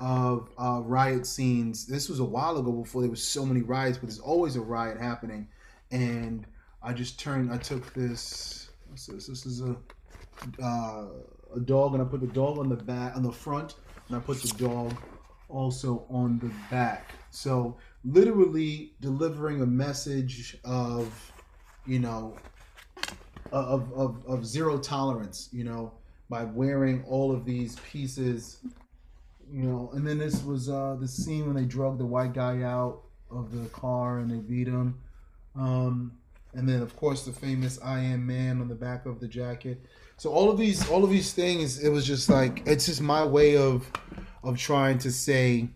of uh, riot scenes. This was a while ago before there was so many riots, but there's always a riot happening. And I just turned. I took this. This? This is a uh, a dog, and I put the dog on the back on the front, and I put the dog also on the back. So literally delivering a message of, you know, of, of, of zero tolerance, you know, by wearing all of these pieces, you know, and then this was uh, the scene when they drug the white guy out of the car and they beat him. Um, and then of course the famous I am man on the back of the jacket. So all of these all of these things, it was just like it's just my way of of trying to say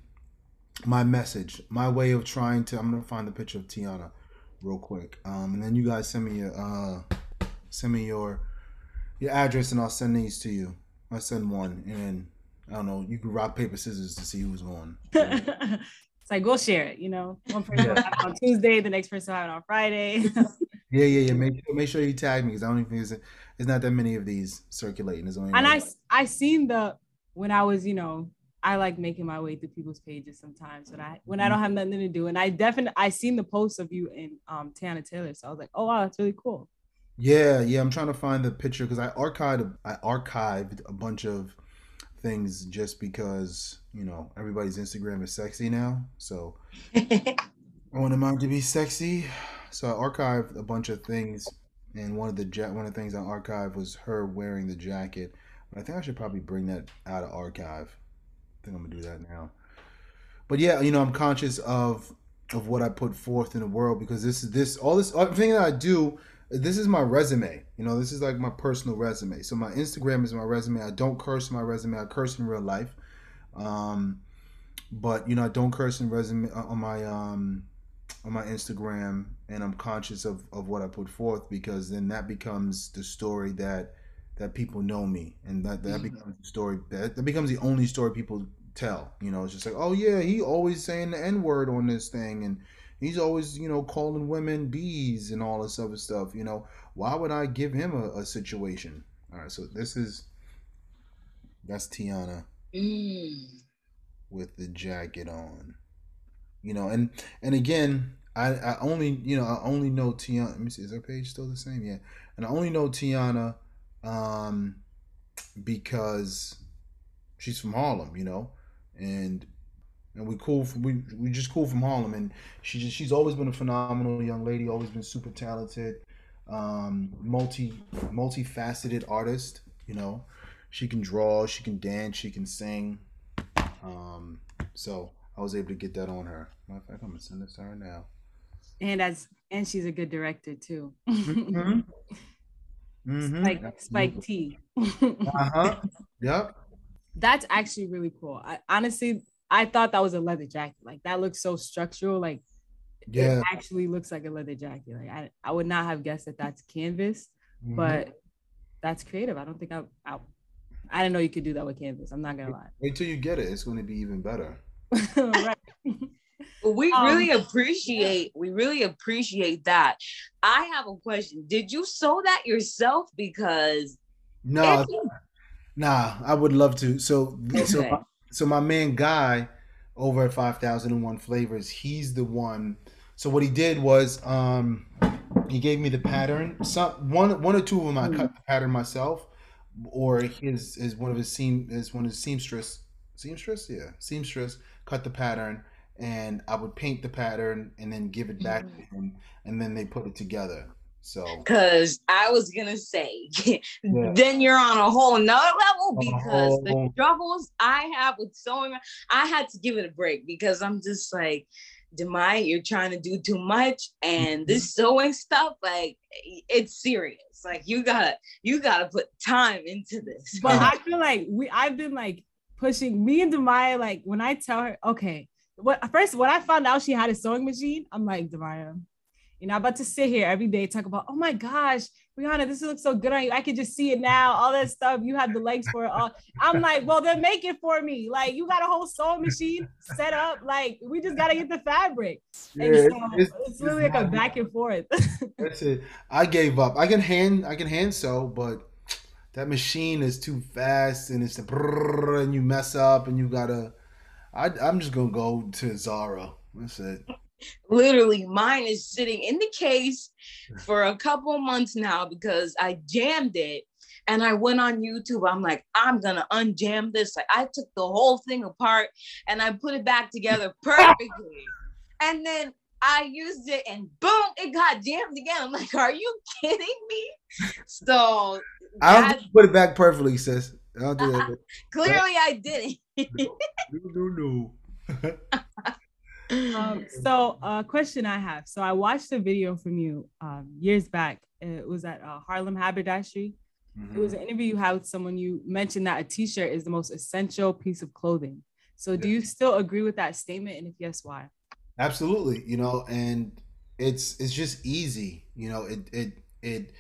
my message, my way of trying to. I'm gonna find the picture of Teyana real quick, um, and then you guys send me your uh, send me your your address, and I'll send these to you. I'll send one, and then I don't know. You can rock paper scissors to see who's on. it's like go share it. You know, one person yeah. have it on Tuesday, the next person have it on Friday. yeah, yeah, yeah. Make make sure you tag me because I don't even think there's, there's not that many of these circulating. There's only and I I seen the when I was you know I like making my way through people's pages sometimes when I when I don't have nothing to do. And I definitely I seen the post of you and um Teyana Taylor. So I was like, oh wow, that's really cool. Yeah, yeah. I'm trying to find the picture because I archived I archived a bunch of things just because, you know, everybody's Instagram is sexy now. So I want mine to be sexy. So I archived a bunch of things and one of the ja- one of the things I archived was her wearing the jacket. But I think I should probably bring that out of archive think I'm gonna do that now. But yeah, you know, I'm conscious of of what I put forth in the world because this is this all this everything that I do. This is my resume. You know, this is like my personal resume. So my Instagram is my resume. I don't curse my resume. I curse in real life. Um, but you know, I don't curse in resume uh, on my um on my Instagram, and I'm conscious of of what I put forth because then that becomes the story that that people know me, and that that mm-hmm. becomes the story. That, that becomes the only story people tell. You know, it's just like, oh yeah, he always saying the n word on this thing, and he's always you know calling women bees and all this other stuff. You know, why would I give him a, a situation? All right, so this is that's Teyana mm. with the jacket on. You know, and and again, I I only you know I only know Teyana. Let me see, is her page still the same? Yeah, and I only know Teyana um, because she's from Harlem, you know, and and we cool from, we we just cool from Harlem, and she just she's always been a phenomenal young lady, always been super talented, um, multi multifaceted artist, you know. She can draw, she can dance, she can sing. Um, so I was able to get that on her. Matter of fact, I'm gonna send this to her now. And as and she's a good director too. mm-hmm. Mm-hmm. Spike Spike T. uh-huh. Yep. That's actually really cool. I honestly I thought that was a leather jacket. Like that looks so structural. Like yeah. it actually looks like a leather jacket. Like I, I would not have guessed that that's canvas, mm-hmm. but that's creative. I don't think I, I I didn't know you could do that with canvas. I'm not gonna lie. Wait till you get it. It's gonna be even better. right we um, really appreciate we really appreciate that. I have a question. Did you sew that yourself? Because no you... nah i would love to. So okay. so, my, so my man guy over at 5001 flavors he's the one. So what he did was um he gave me the pattern. Some one one or two of them i mm-hmm. cut the pattern myself or his is one of his seam is one of his seamstress seamstress? Yeah seamstress cut the pattern and I would paint the pattern and then give it back mm-hmm. to him, and then they put it together. So, because I was gonna say, yeah. then you're on a whole nother level because whole... the struggles I have with sewing, I had to give it a break because I'm just like, Demai, you're trying to do too much, and this mm-hmm. sewing stuff, like, it's serious. Like, you gotta, you gotta put time into this. But I feel like we, I've been like pushing me and Demaya. Like, when I tell her, okay, what first when I found out she had a sewing machine, I'm like, Demaya, you know, I'm about to sit here every day talk about, oh my gosh, Rihanna, this looks so good on you. I can just see it now. All that stuff. You have the legs for it. All. I'm like, well, then make it for me. Like, you got a whole sewing machine set up. Like, we just gotta get the fabric. Yeah, and so it's, it's, really like a back and forth. That's it. I gave up. I can hand, I can hand sew, but that machine is too fast, and it's the brrr, and you mess up, and you gotta. I, I'm just gonna go to Zara. That's it. Literally, mine is sitting in the case for a couple months now because I jammed it and I went on YouTube. I'm like, I'm gonna unjam this. Like I took the whole thing apart and I put it back together perfectly. and then I used it and boom, it got jammed again. I'm like, are you kidding me? So I don't put it back perfectly, sis. I don't do that. Clearly, I didn't. No, no, no. um, so a uh, question I have. So I watched a video from you um, years back. It was at uh, Harlem Haberdashery. Mm-hmm. It was an interview you had with someone. You mentioned that a T-shirt is the most essential piece of clothing. So do you still agree with that statement? And if yes, why? Absolutely. You know, and it's it's just easy. You know, it it it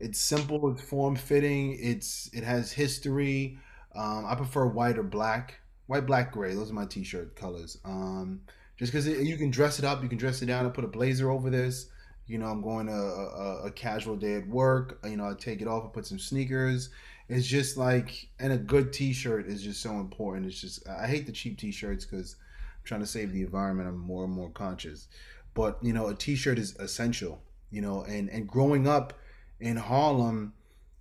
it's simple. It's form fitting. It's it has history. Um, I prefer white or black. White, black, gray. Those are my T-shirt colors. Um, just because you can dress it up, you can dress it down and put a blazer over this. You know, I'm going to a, a, casual day at work. You know, I take it off and put some sneakers. It's just like, and a good T-shirt is just so important. It's just, I hate the cheap T-shirts because I'm trying to save the environment. I'm more and more conscious. But you know, a T-shirt is essential. You know, and and growing up in Harlem,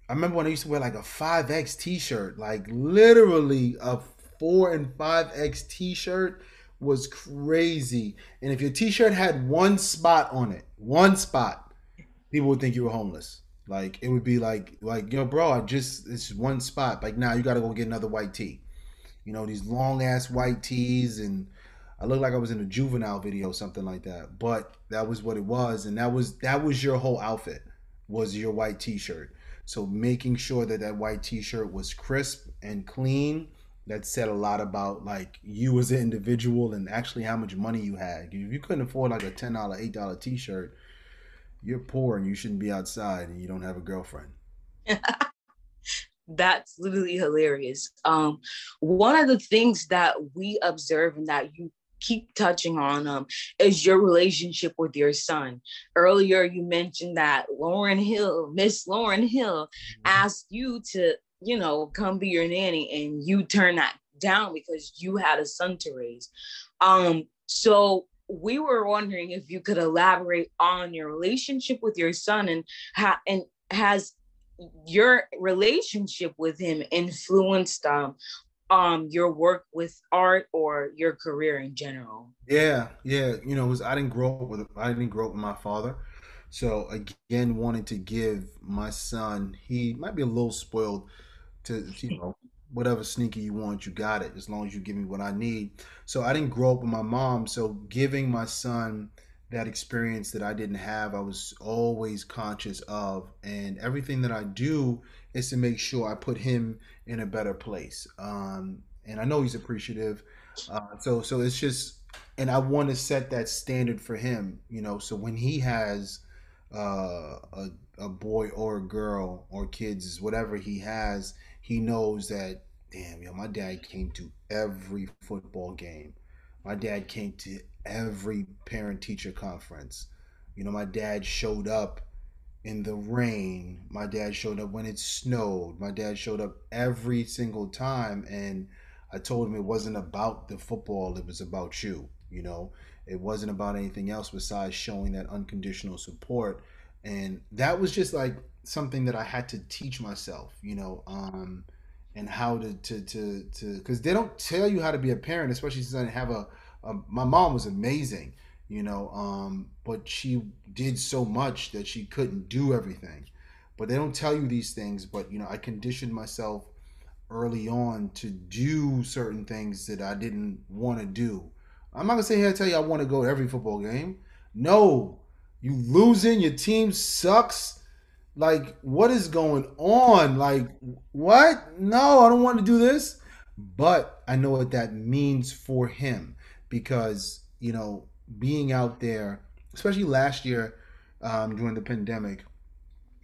I remember when I used to wear like a 5X T-shirt, like literally a four and 5X T-shirt was crazy. And if your t-shirt had one spot on it, one spot, people would think you were homeless. Like it would be like like yo, bro, I just it's one spot. Like now you got to go get another white tee. You know these long ass white tees, and I looked like I was in a juvenile video, something like that. But that was what it was, and that was that was your whole outfit was your white t-shirt. So making sure that that white t-shirt was crisp and clean that said a lot about like you as an individual and actually how much money you had. If you couldn't afford like a ten dollar, eight dollar t shirt, you're poor and you shouldn't be outside and you don't have a girlfriend. That's literally hilarious. Um, one of the things that we observe and that you keep touching on um, is your relationship with your son. Earlier, you mentioned that Lauryn Hill, Miss Lauryn Hill, mm-hmm. asked you to you know, come be your nanny and you turn that down because you had a son to raise. Um, so we were wondering if you could elaborate on your relationship with your son and ha- and has your relationship with him influenced um um your work with art or your career in general yeah yeah you know was i didn't grow up with i didn't grow up with my father so again wanting to give my son he might be a little spoiled to you know whatever sneaker you want, you got it. As long as you give me what I need. So I didn't grow up with my mom, so giving my son that experience that I didn't have, I was always conscious of, and everything that I do is to make sure I put him in a better place. Um, and I know he's appreciative. Uh, so so it's just, and I want to set that standard for him, you know. So when he has uh, a a boy or a girl or kids, whatever he has, he knows that damn yo my dad came to every football game. My dad came to every parent teacher conference. You know my dad showed up in the rain. My dad showed up when it snowed. My dad showed up every single time and i told him it wasn't about the football it was about you you know? It wasn't about anything else besides showing that unconditional support. And that was just like something that I had to teach myself, you know, um, and how to to to to because they don't tell you how to be a parent, especially since I didn't have a, a my mom was amazing, you know, um, but she did so much that she couldn't do everything. But they don't tell you these things. But you know, I conditioned myself early on to do certain things that I didn't want to do. I'm not gonna say here I tell you I want to go to every football game. No, you losing, your team sucks like, what is going on? Like, what? No, I don't want to do this. But I know what that means for him because, you know, being out there, especially last year um, during the pandemic,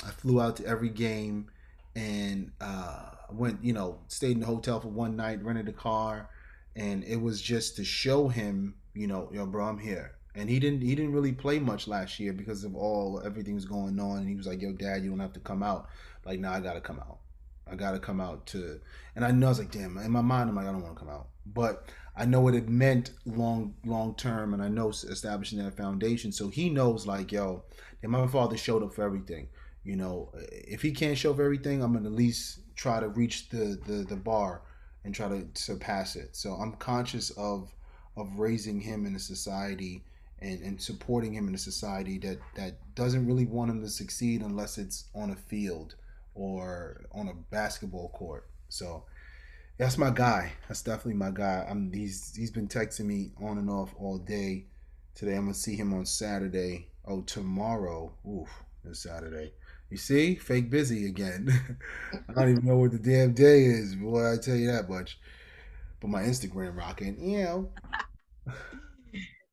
I flew out to every game and uh, went, you know, stayed in the hotel for one night, rented a car, and it was just to show him, you know, yo, bro, I'm here. And he didn't he didn't really play much last year because of all everything's going on. And he was like, "Yo, Dad, you don't have to come out." Like, nah, I gotta come out. I gotta come out to. And I know I was like, "Damn!" In my mind, I'm like, I don't want to come out, but I know what it meant long long term, and I know establishing that foundation. So he knows, like, yo, and my father showed up for everything. You know, if he can't show for everything, I'm gonna at least try to reach the the, the bar and try to surpass it. So I'm conscious of of raising him in a society and, and supporting him in a society that that doesn't really want him to succeed unless it's on a field or on a basketball court. So that's my guy. That's definitely my guy. I'm he's he's been texting me on and off all day. Today I'm gonna see him on Saturday. Oh, tomorrow. Oof, it's Saturday. You see, fake busy again. I don't even know what the damn day is, boy. I tell you that much. But my Instagram rocking, you know.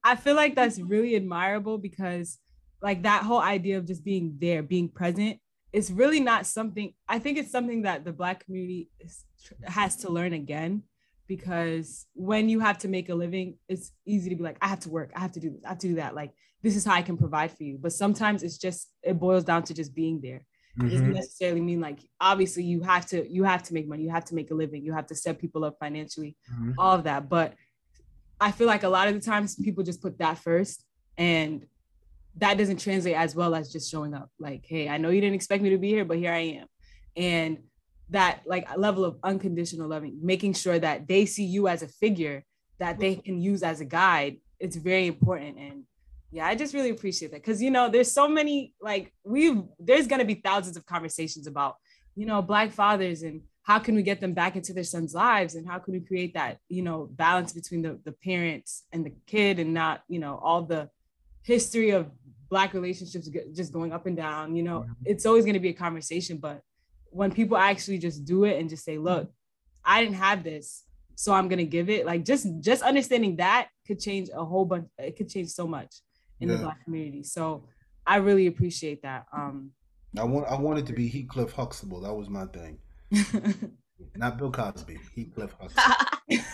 I feel like that's really admirable because, like, that whole idea of just being there, being present, is really not something. I think it's something that the Black community is, has to learn again because when you have to make a living, it's easy to be like, I have to work, I have to do this, I have to do that. Like, this is how I can provide for you. But sometimes it's just it boils down to just being there. Mm-hmm. It doesn't mm-hmm. necessarily mean like obviously you have to you have to make money, you have to make a living, you have to set people up financially, mm-hmm. all of that. But I feel like a lot of the times people just put that first and that doesn't translate as well as just showing up. Like, hey, I know you didn't expect me to be here, but here I am. And that like level of unconditional loving, making sure that they see you as a figure that they can use as a guide, it's very important. And yeah i just really appreciate that because you know there's so many like we there's going to be thousands of conversations about you know black fathers and how can we get them back into their sons lives and how can we create that you know balance between the, the parents and the kid and not you know all the history of black relationships just going up and down you know mm-hmm. it's always going to be a conversation but when people actually just do it and just say look i didn't have this so i'm going to give it like just just understanding that could change a whole bunch it could change so much in yeah. the black community. So I really appreciate that. Um, I want I wanted to be Heathcliff Huxtable. That was my thing. Not Bill Cosby. Heathcliff Huxtable.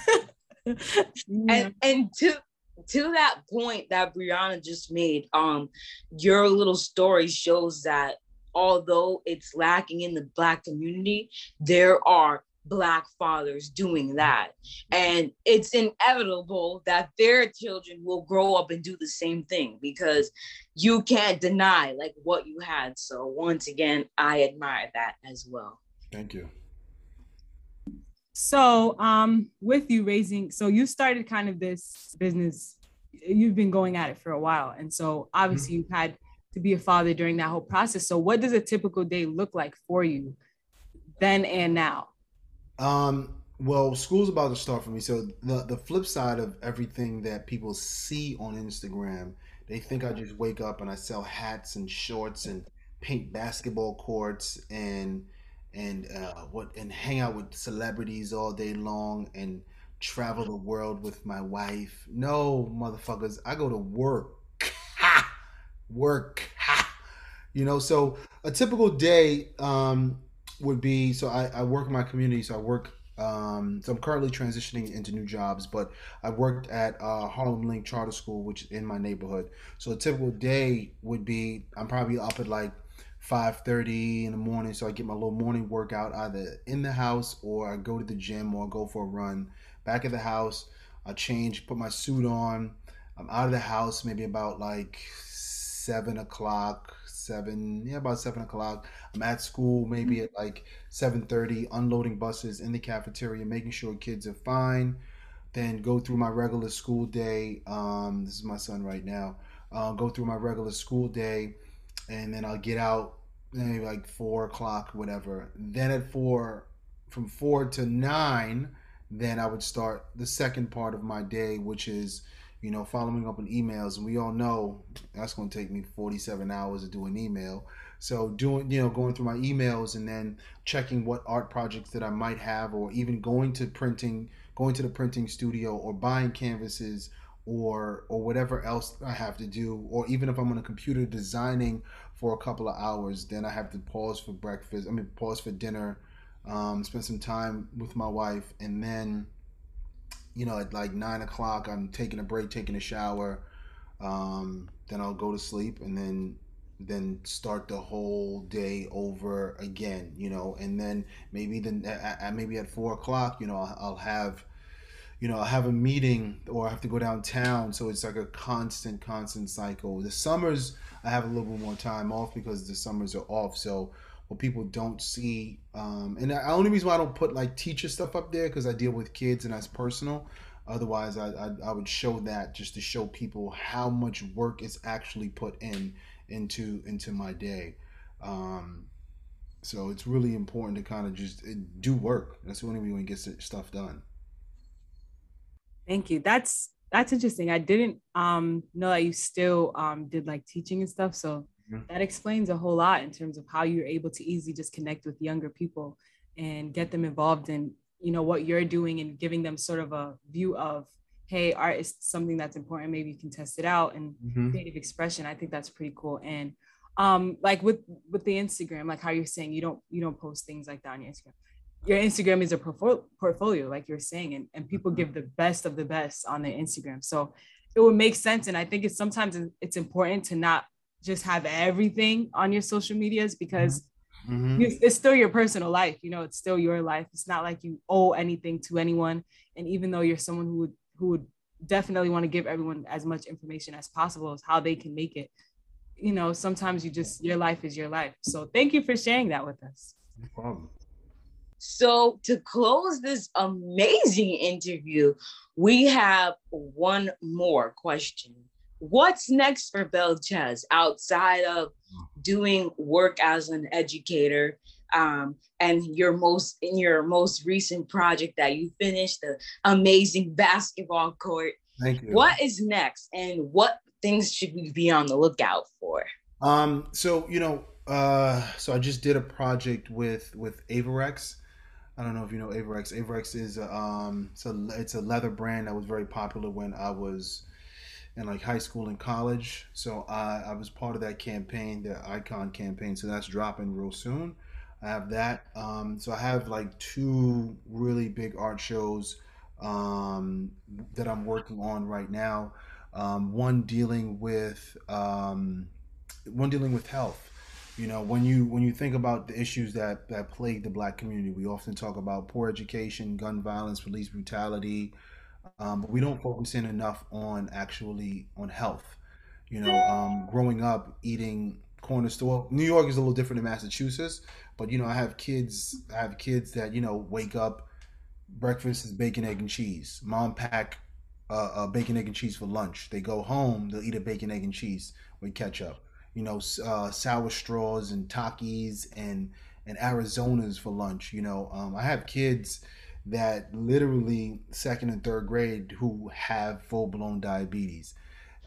and and to to that point that Brianna just made, um, your little story shows that although it's lacking in the black community, there are black fathers doing that and it's inevitable that their children will grow up and do the same thing because you can't deny like what you had so once again i admire that as well thank you so um with you raising so you started kind of this business you've been going at it for a while and so obviously mm-hmm. you've had to be a father during that whole process so what does a typical day look like for you then and now um, well, school's about to start for me. So the the flip side of everything that people see on Instagram, they think I just wake up and I sell hats and shorts and paint basketball courts and and uh, what and hang out with celebrities all day long and travel the world with my wife. No, motherfuckers, I go to work. Ha! Work. Ha! You know, so a typical day um would be so I, I work in my community, so I work. Um, so I'm currently transitioning into new jobs, but I worked at uh, Harlem Link Charter School, which is in my neighborhood. So a typical day would be I'm probably up at like 5:30 in the morning, so I get my little morning workout either in the house or I go to the gym or I go for a run. Back at the house, I change, put my suit on. I'm out of the house maybe about like seven o'clock, seven, yeah, about seven o'clock. I'm at school maybe mm-hmm. at like seven thirty, unloading buses in the cafeteria, making sure kids are fine. Then go through my regular school day. Um, this is my son right now. Uh, go through my regular school day, and then I'll get out maybe like four o'clock, whatever. Then at four, from four to nine, then I would start the second part of my day, which is you know, following up on emails. And we all know that's going to take me 47 hours to do an email. So doing, you know, going through my emails and then checking what art projects that I might have, or even going to printing, going to the printing studio, or buying canvases, or or whatever else I have to do, or even if I'm on a computer designing for a couple of hours, then I have to pause for breakfast. I mean, pause for dinner, um, spend some time with my wife, and then, you know, at like nine o'clock, I'm taking a break, taking a shower. Um, then I'll go to sleep, and then then start the whole day over again. You know, and then maybe then maybe at four o'clock, you know, I'll, I'll have you know, I have a meeting or I have to go downtown. So it's like a constant, constant cycle. The summers, I have a little bit more time off because the summers are off. So what people don't see, um, and the only reason why I don't put like teacher stuff up there because I deal with kids and that's personal. Otherwise, I, I, I would show that just to show people how much work is actually put in into into my day. Um, so it's really important to kind of just eh, do work. That's the only way we get stuff done. Thank you. That's that's interesting. I didn't um, know that you still um, did like teaching and stuff. So mm-hmm. that explains a whole lot in terms of how you're able to easily just connect with younger people and get them involved in you know what you're doing and giving them sort of a view of hey art is something that's important maybe you can test it out and mm-hmm. creative expression i think that's pretty cool and um like with with the instagram like how you're saying you don't you don't post things like that on your instagram your Instagram is a portfolio, like you're saying, and, and people give the best of the best on their Instagram. So it would make sense. And I think it's sometimes it's important to not just have everything on your social medias because mm-hmm. it's still your personal life. You know, it's still your life. It's not like you owe anything to anyone. And even though you're someone who would who would definitely want to give everyone as much information as possible as how they can make it, you know, sometimes you just your life is your life. So thank you for sharing that with us. No problem. So, to close this amazing interview, we have one more question. What's next for Belchez outside of doing work as an educator um, and your most in your most recent project that you finished, the amazing basketball court? Thank you. What is next, and what things should we be on the lookout for? Um, so you know, uh, so I just did a project with with Avirex. I don't know if you know Avirex. Avirex is a, um, it's a it's a leather brand that was very popular when I was in like high school and college. So I I was part of that campaign, the Icon campaign. So that's dropping real soon. I have that. Um, so I have like two really big art shows um, that I'm working on right now. Um, one dealing with um, one dealing with health you know when you when you think about the issues that that plague the black community we often talk about poor education gun violence police brutality um, but we don't focus in enough on actually on health. You know um, growing up eating corner store new york is a little different than massachusetts but you know i have kids i have kids that you know wake up breakfast is bacon egg and cheese. Mom pack uh, uh, bacon egg and cheese for lunch. They go home they'll eat a bacon egg and cheese with ketchup you know, uh, sour straws and Takis and and Arizonas for lunch. You know, um, I have kids that literally second and third grade who have full blown diabetes,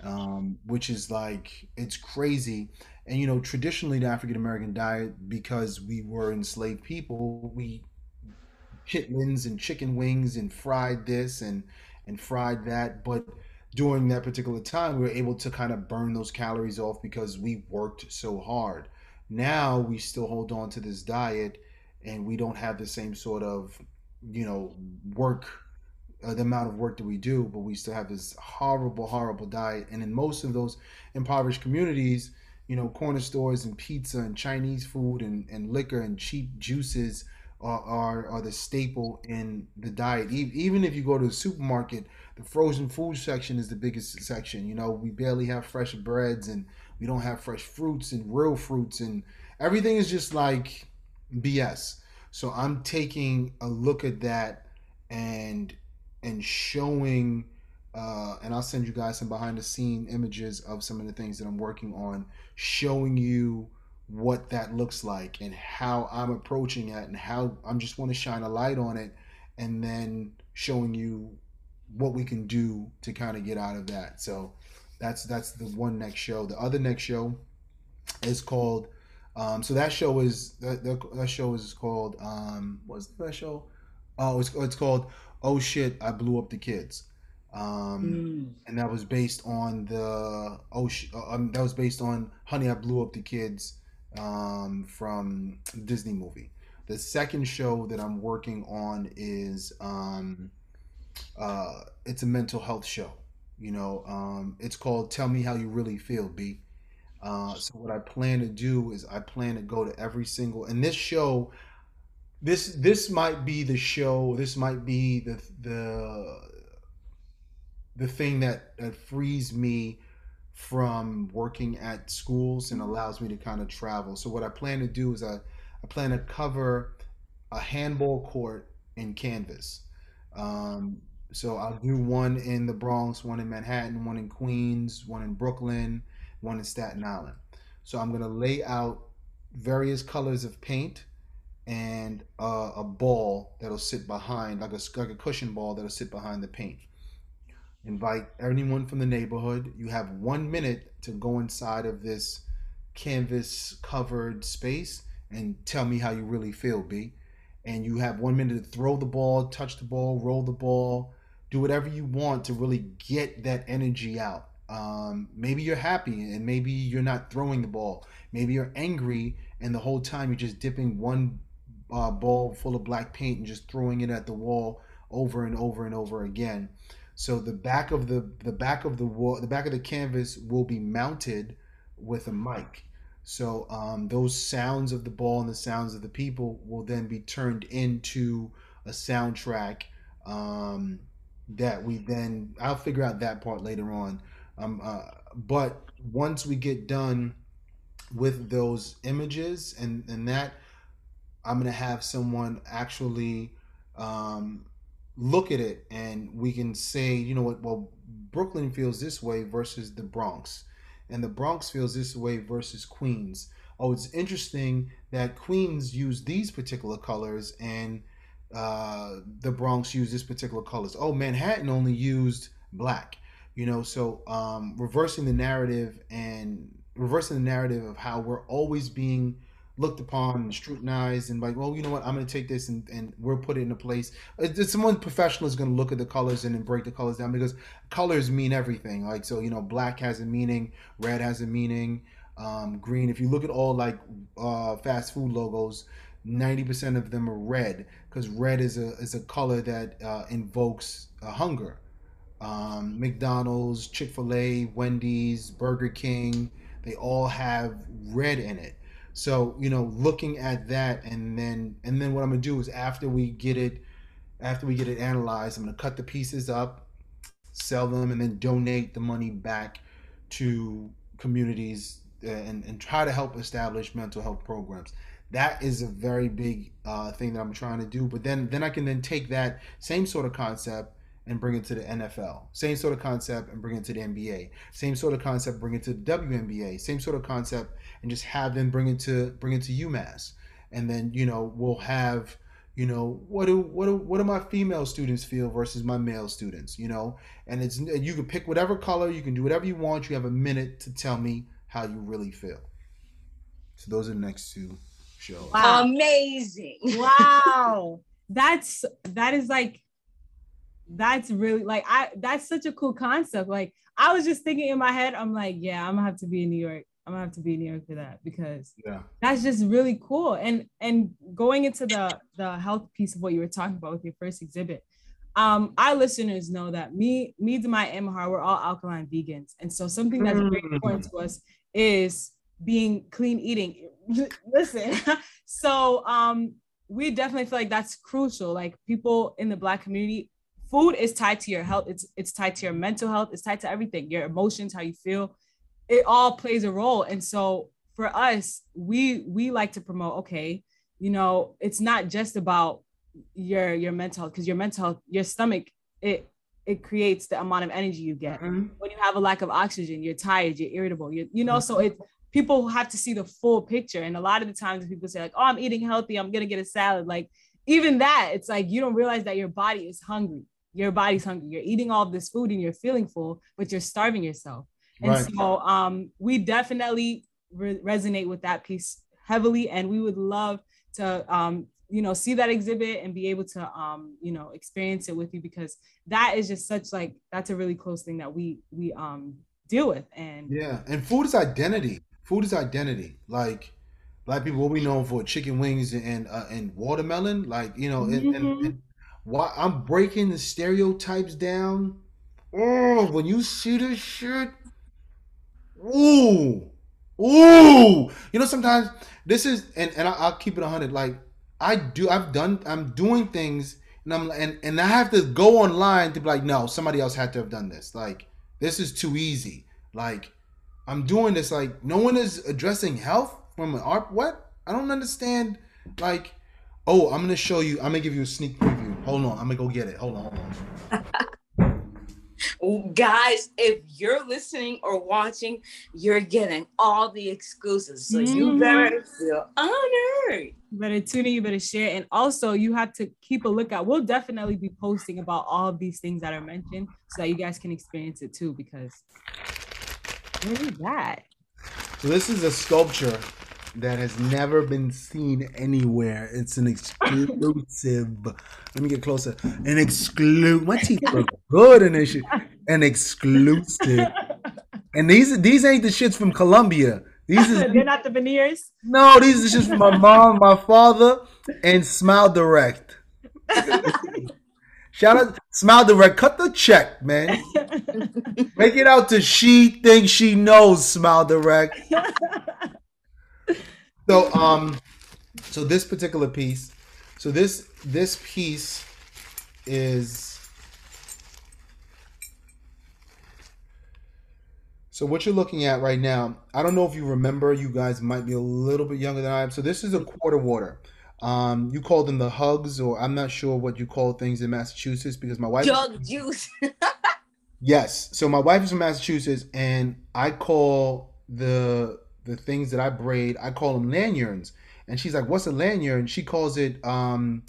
um, which is like it's crazy. And you know, traditionally the African American diet, because we were enslaved people, we chitlins and chicken wings and fried this and and fried that, but during that particular time, we were able to kind of burn those calories off because we worked so hard. Now we still hold on to this diet and we don't have the same sort of, you know, work, uh, the amount of work that we do, but we still have this horrible, horrible diet. And in most of those impoverished communities, you know, corner stores and pizza and Chinese food and, and liquor and cheap juices are, are, are the staple in the diet. Even if you go to the supermarket, the frozen food section is the biggest section. You know, we barely have fresh breads and we don't have fresh fruits and real fruits and everything is just like BS. So I'm taking a look at that and and showing uh, and I'll send you guys some behind the scene images of some of the things that I'm working on, showing you what that looks like and how I'm approaching it and how I'm just want to shine a light on it and then showing you what we can do to kind of get out of that. So that's that's the one next show. The other next show is called. Um, so that show is that, that show is called um, what's that show? Oh, it's it's called Oh shit! I blew up the kids. Um, Mm. and that was based on the ocean. Um, that was based on Honey, I Blew Up the Kids um, from Disney movie. The second show that I'm working on is um, uh, it's a mental health show. You know, um, it's called "Tell Me How You Really Feel." B. Uh, so what I plan to do is I plan to go to every single and this show this this might be the show this might be the the the thing that, that frees me from working at schools and allows me to kind of travel. So what i plan to do is i, I plan to cover a handball court in canvas um, so i'll do one in the bronx one in manhattan one in queens one in brooklyn one in staten island. So i'm going to lay out various colors of paint and uh, a ball that'll sit behind, like a like a cushion ball that'll sit behind the paint. Invite anyone from the neighborhood. You have one minute to go inside of this canvas covered space and tell me how you really feel, B. And you have one minute to throw the ball, touch the ball, roll the ball, do whatever you want to really get that energy out. Um, maybe you're happy and maybe you're not throwing the ball. Maybe you're angry and the whole time you're just dipping one uh, ball full of black paint and just throwing it at the wall over and over and over again. So the back of the the back of the wall, the back of the canvas will be mounted with a mic. So um, those sounds of the ball and the sounds of the people will then be turned into a soundtrack um, that we then I'll figure out that part later on. Um, uh, but once we get done with those images and and that I'm gonna have someone actually um, look at it, and we can say, you know what? Well, Brooklyn feels this way versus the Bronx, and the Bronx feels this way versus Queens. Oh, it's interesting that Queens use these particular colors, and uh, the Bronx used this particular colors. Oh, Manhattan only used black. You know, so um, reversing the narrative and reversing the narrative of how we're always being looked upon and scrutinized and like, well, you know what, I'm going to take this and, and we'll put it in a place. Uh, someone professional is going to look at the colors and then break the colors down because colors mean everything. Like, so, you know, black has a meaning, red has a meaning, um, green. If you look at all like uh, fast food logos, 90% of them are red because red is a, is a color that uh, invokes uh, hunger. Um, McDonald's, Chick fil A, Wendy's, Burger King, they all have red in it so you know, looking at that, and then and then what I'm gonna do is after we get it, after we get it analyzed, I'm gonna cut the pieces up, sell them, and then donate the money back to communities uh, and and try to help establish mental health programs. That is a very big uh, thing that I'm trying to do. But then then I can then take that same sort of concept and bring it to the NFL. Same sort of concept and bring it to the NBA. Same sort of concept, bring it to the WNBA. Same sort of concept and just have them bring it to bring it to UMass. And then, you know, we'll have, you know, what do what do what do my female students feel versus my male students, you know? And it's you can pick whatever color, you can do whatever you want. You have a minute to tell me how you really feel. So those are the next two shows. Wow. Amazing. Wow. that's that is like that's really like I that's such a cool concept. Like I was just thinking in my head, I'm like, yeah, I'm gonna have to be in New York. I'm gonna have to be in New York for that because yeah, that's just really cool. And and going into the the health piece of what you were talking about with your first exhibit, um, our listeners know that me, me, and Mahar, we're all alkaline vegans, and so something that's very important to us is being clean eating. Listen, so um, we definitely feel like that's crucial. Like people in the Black community food is tied to your health. It's it's tied to your mental health. It's tied to everything your emotions how you feel. It all plays a role. And so for us we we like to promote okay you know it's not just about your your mental health because your mental health your stomach it it creates the amount of energy you get. Mm-hmm. when you have a lack of oxygen you're tired you're irritable you you know mm-hmm. so it people have to see the full picture. And a lot of the times people say like oh i'm eating healthy. I'm gonna get a salad. Like even that it's like you don't realize that your body is hungry your body's hungry. You're eating all this food and you're feeling full, but you're starving yourself. And right. so um, we definitely re- resonate with that piece heavily. And we would love to um, you know see that exhibit and be able to um you know experience it with you because that is just such like that's a really close thing that we we um deal with and yeah and food is identity food is identity like black people what we known for chicken wings and uh, and watermelon like you know and, mm-hmm. and, and why i'm breaking the stereotypes down oh when you see this shit ooh ooh you know sometimes this is and, and I, will keep it 100 like I do. I've done. I'm doing things, and I'm and and I have to go online to be like, no, somebody else had to have done this. Like this is too easy. Like I'm doing this. Like no one is addressing health from an art. What? I don't understand. Like, oh, I'm gonna show you. I'm gonna give you a sneak preview. Hold on. I'm gonna go get it. Hold on. Hold on. guys, if you're listening or watching, you're getting all the exclusives. So mm-hmm. you better feel honored. You better tune in, you better share. And also, you have to keep a lookout. We'll definitely be posting about all of these things that are mentioned so that you guys can experience it too. Because what is that? So, this is a sculpture that has never been seen anywhere. It's an exclusive. Let me get closer. An exclusive. My teeth look good in this shit. An exclusive. And these these ain't the shits from Colombia. These is they're not the veneers. No, these are just from my mom, my father, and Smile Direct. Shout out Smile Direct. Cut the check, man. Make it out to she thinks she knows Smile Direct. So um so this particular piece, so this this piece is So what you're looking at right now, I don't know if you remember, you guys might be a little bit younger than I am. So this is a quarter water. Um, you call them the hugs, or I'm not sure what you call things in Massachusetts because my wife jug juice. yes. So my wife is from Massachusetts, and I call the the things that I braid, I call them lanyards. And she's like, "What's a lanyard?" And she calls it um,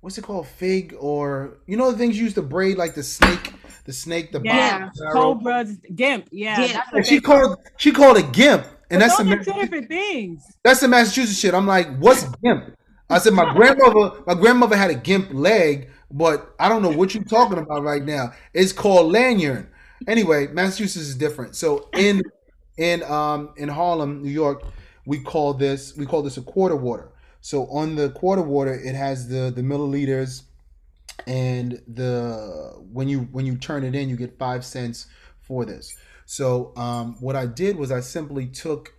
what's it called, fig or you know the things you used to braid like the snake the snake, the yeah, cobra, gimp. Yeah, yeah. she called she called it gimp, and but that's those two different things. That's the Massachusetts shit. I'm like, what's gimp? I said my grandmother, my grandmother had a gimp leg, but I don't know what you're talking about right now. It's called lanyard. Anyway, Massachusetts is different. So in in um in Harlem, New York, we call this we call this a quarter water. So on the quarter water, it has the the milliliters and the when you when you turn it in you get five cents for this. So um, what i did was i simply took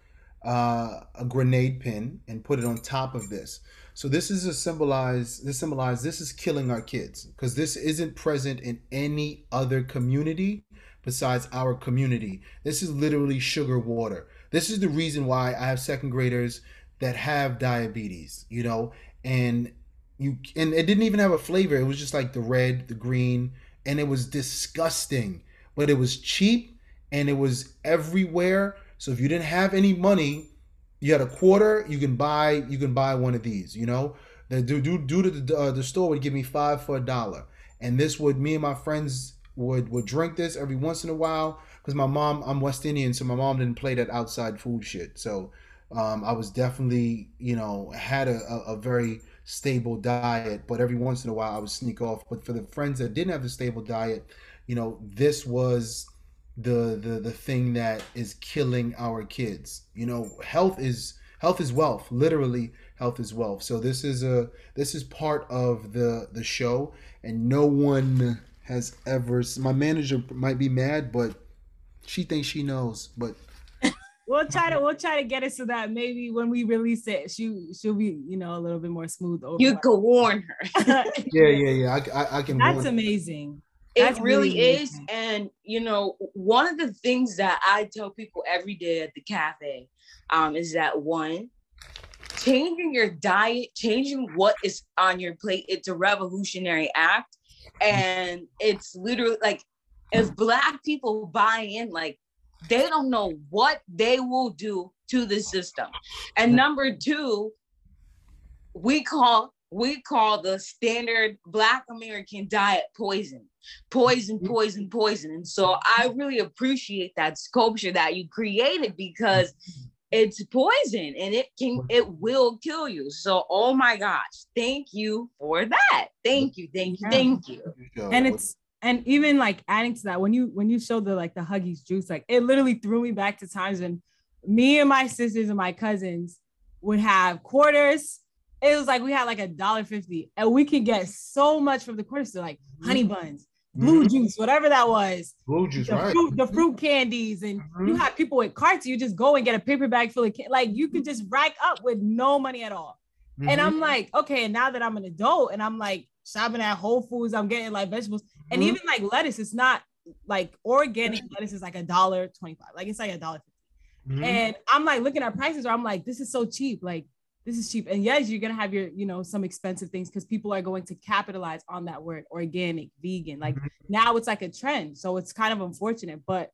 uh, a grenade pin and put it on top of this. So this is a symbolize this symbolize this is killing our kids because this isn't present in any other community besides our community this is literally sugar water this is the reason why i have second graders that have diabetes you know and you and it didn't even have a flavor. It was just like the red, the green, and it was disgusting. But it was cheap and it was everywhere. So if you didn't have any money, you had a quarter, you can buy you can buy one of these. You know, the dude due to the uh, the store would give me five for a dollar, and this would me and my friends would would drink this every once in a while because my mom I'm West Indian, so my mom didn't play that outside food shit. So um, I was definitely you know had a, a, a very stable diet, but every once in a while I would sneak off. But for the friends that didn't have the stable diet, you know, this was the the the thing that is killing our kids. You know, health is health is wealth. Literally, health is wealth. So this is a this is part of the the show, and no one has ever. My manager might be mad, but she thinks she knows, but we'll try to we'll try to get it so that maybe when we release it, she she'll be you know a little bit more smooth. Over you could warn her. yeah, yeah, yeah. I, I, I can. That's amazing. It really, really is, and you know, one of the things that I tell people every day at the cafe um, is that one, changing your diet, changing what is on your plate, it's a revolutionary act, and it's literally like if black people buy in, like they don't know what they will do to the system. And number two, we call we call the standard black American diet poison. Poison, mm-hmm. poison, poison. And so I really appreciate that sculpture that you created because it's poison and it can it will kill you. So oh my gosh, thank you for that. Thank you, thank you, thank you. And it's and even like adding to that, when you when you show the like the Huggies juice, like it literally threw me back to times when me and my sisters and my cousins would have quarters. It was like we had like a dollar fifty, and we could get so much from the quarters. So like honey buns, blue mm-hmm. juice, whatever that was. Blue juice, the right? Fruit, the fruit candies, and mm-hmm. you have people with carts. You just go and get a paper bag full of can- like you could just rack up with no money at all. Mm-hmm. And I'm like, okay, and now that I'm an adult and I'm like shopping at Whole Foods, I'm getting like vegetables and mm-hmm. even like lettuce. It's not like organic lettuce is like a dollar twenty five. Like it's like a dollar mm-hmm. And I'm like looking at prices where I'm like, this is so cheap. Like this is cheap. And yes, you're gonna have your, you know, some expensive things because people are going to capitalize on that word organic, vegan. Like mm-hmm. now it's like a trend. So it's kind of unfortunate. But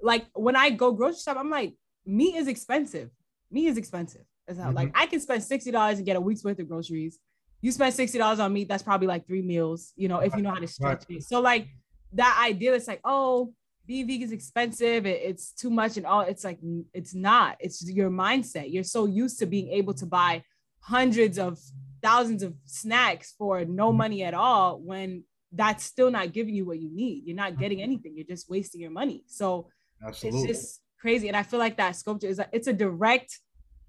like when I go grocery shop, I'm like, meat is expensive. Meat is expensive. As how, mm-hmm. like I can spend $60 and get a week's worth of groceries. You spend $60 on meat, that's probably like three meals, you know, if you know how to stretch right. it. So like that idea, it's like, oh, being vegan is expensive it, it's too much and all it's like it's not it's your mindset you're so used to being able to buy hundreds of thousands of snacks for no mm-hmm. money at all when that's still not giving you what you need you're not getting anything you're just wasting your money so Absolutely. it's just crazy and i feel like that sculpture is a, it's a direct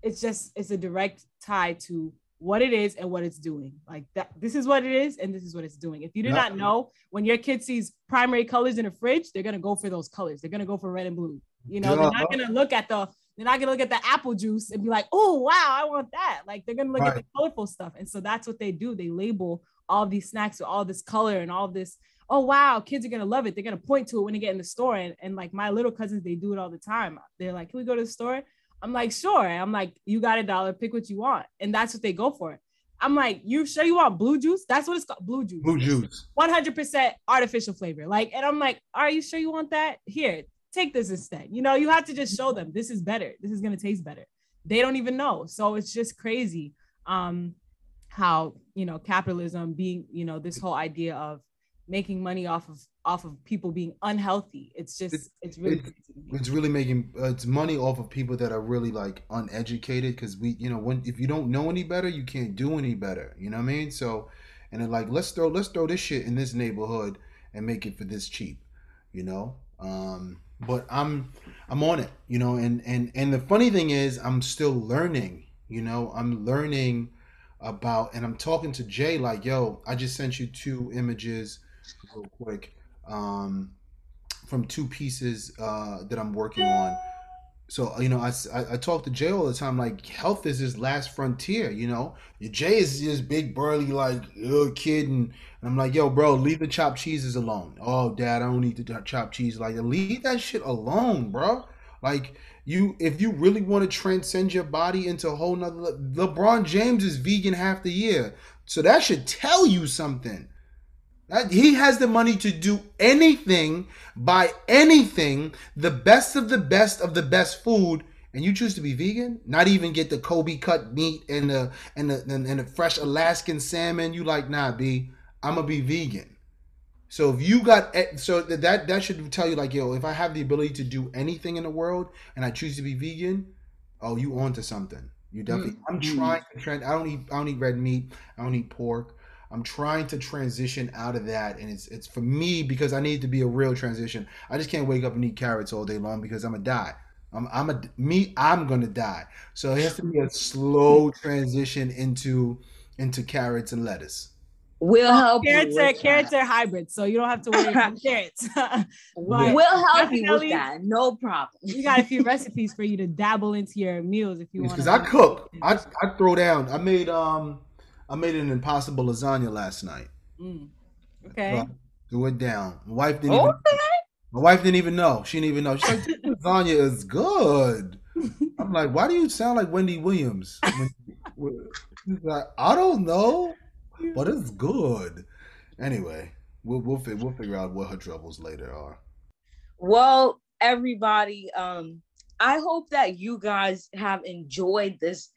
it's just it's a direct tie to what it is and what it's doing. Like that, this is what it is and this is what it's doing. If you do not know, when your kid sees primary colors in a fridge, they're gonna go for those colors. They're gonna go for red and blue. You know, they're not gonna look at the they're not gonna look at the apple juice and be like, oh wow, I want that. Like they're gonna look right. at the colorful stuff. And so that's what they do. They label all these snacks with all this color and all this. Oh wow, kids are gonna love it. They're gonna point to it when they get in the store. And, and like my little cousins, they do it all the time. They're like, Can we go to the store? I'm like, sure. I'm like, you got a dollar, pick what you want. And that's what they go for. I'm like, you sure you want blue juice? That's what it's called, blue juice. Blue juice. 100% artificial flavor. Like, and I'm like, are you sure you want that? Here, take this instead. You know, you have to just show them this is better. This is gonna taste better. They don't even know. So it's just crazy um how you know capitalism being, you know, this whole idea of making money off of off of people being unhealthy. It's just it's, it's really it's really making uh, it's money off of people that are really like uneducated because we you know when if you don't know any better you can't do any better. You know what I mean? So and then like let's throw let's throw this shit in this neighborhood and make it for this cheap. You know. Um, but I'm I'm on it. You know. And and and the funny thing is I'm still learning. You know. I'm learning about and I'm talking to Jay like, yo, I just sent you two images real quick um, from two pieces uh, that I'm working on. So you know, I, I, talk to Jay all the time. Like health is his last frontier. You know, Jay is this big burly like little kid, and, and I'm like, yo, bro, leave the chopped cheeses alone. Oh, dad, I don't need to chop cheese. Like, leave that shit alone, bro. Like you, if you really want to transcend your body into a whole nother. LeBron James is vegan half the year, so that should tell you something. He has the money to do anything, buy anything, the best of the best of the best food, and you choose to be vegan. Not even get the Kobe cut meat and the and the and the fresh Alaskan salmon. You like nah, b. I'm gonna be vegan. So if you got so that that should tell you like yo, if I have the ability to do anything in the world and I choose to be vegan, oh, you on to something. You definitely. Mm-hmm. I'm trying to trend. I don't eat. I don't eat red meat. I don't eat pork. I'm trying to transition out of that, and it's it's for me because I need to be a real transition. I just can't wake up and eat carrots all day long because I'm gonna die. I'm I'm a me. I'm gonna die. So it has to be a slow transition into into carrots and lettuce. We'll help carrots you. Are, carrots are hybrids, so you don't have to worry about carrots. we'll help you with that. No problem. We got a few recipes for you to dabble into your meals if you want. Because I cook. I I throw down. I made um I made an impossible lasagna last night. Mm. Okay. do it down. My wife didn't. Okay. Even, my wife didn't even know. She didn't even know. She's like, lasagna is good. I'm like, why do you sound like Wendy Williams? She's like, I don't know, but it's good. Anyway, we'll we'll we'll figure out what her troubles later are. Well, everybody, um, I hope that you guys have enjoyed this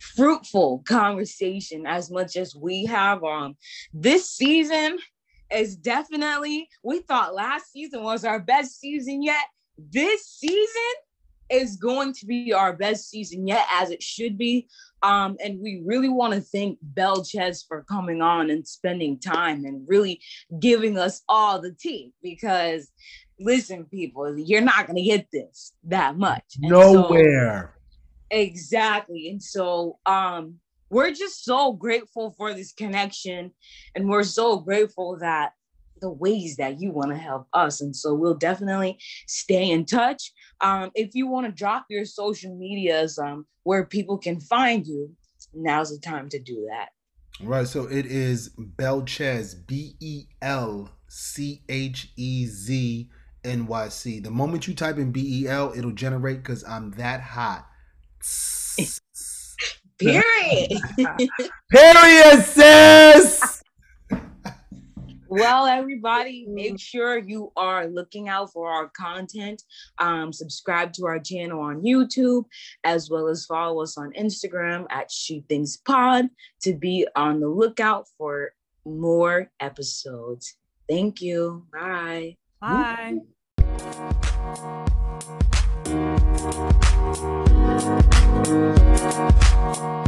fruitful conversation as much as we have. Um, this season is definitely, we thought last season was our best season yet. This season is going to be our best season yet, as it should be. Um, and we really want to thank Belchez for coming on and spending time and really giving us all the tea because listen, people, you're not gonna get this that much. And Nowhere. So, exactly. And so um we're just so grateful for this connection and we're so grateful that the ways that you want to help us. And so we'll definitely stay in touch. Um, if you want to drop your social medias um, where people can find you, now's the time to do that. Right. So it is Belchez, B E L C H E Z N Y C. The moment you type in B E L, it'll generate because I'm that hot. Period. Period, sis. well, everybody, make sure you are looking out for our content. Um, subscribe to our channel on YouTube, as well as follow us on Instagram at She Thinks Pod to be on the lookout for more episodes. Thank you. Bye. Bye. Thank you.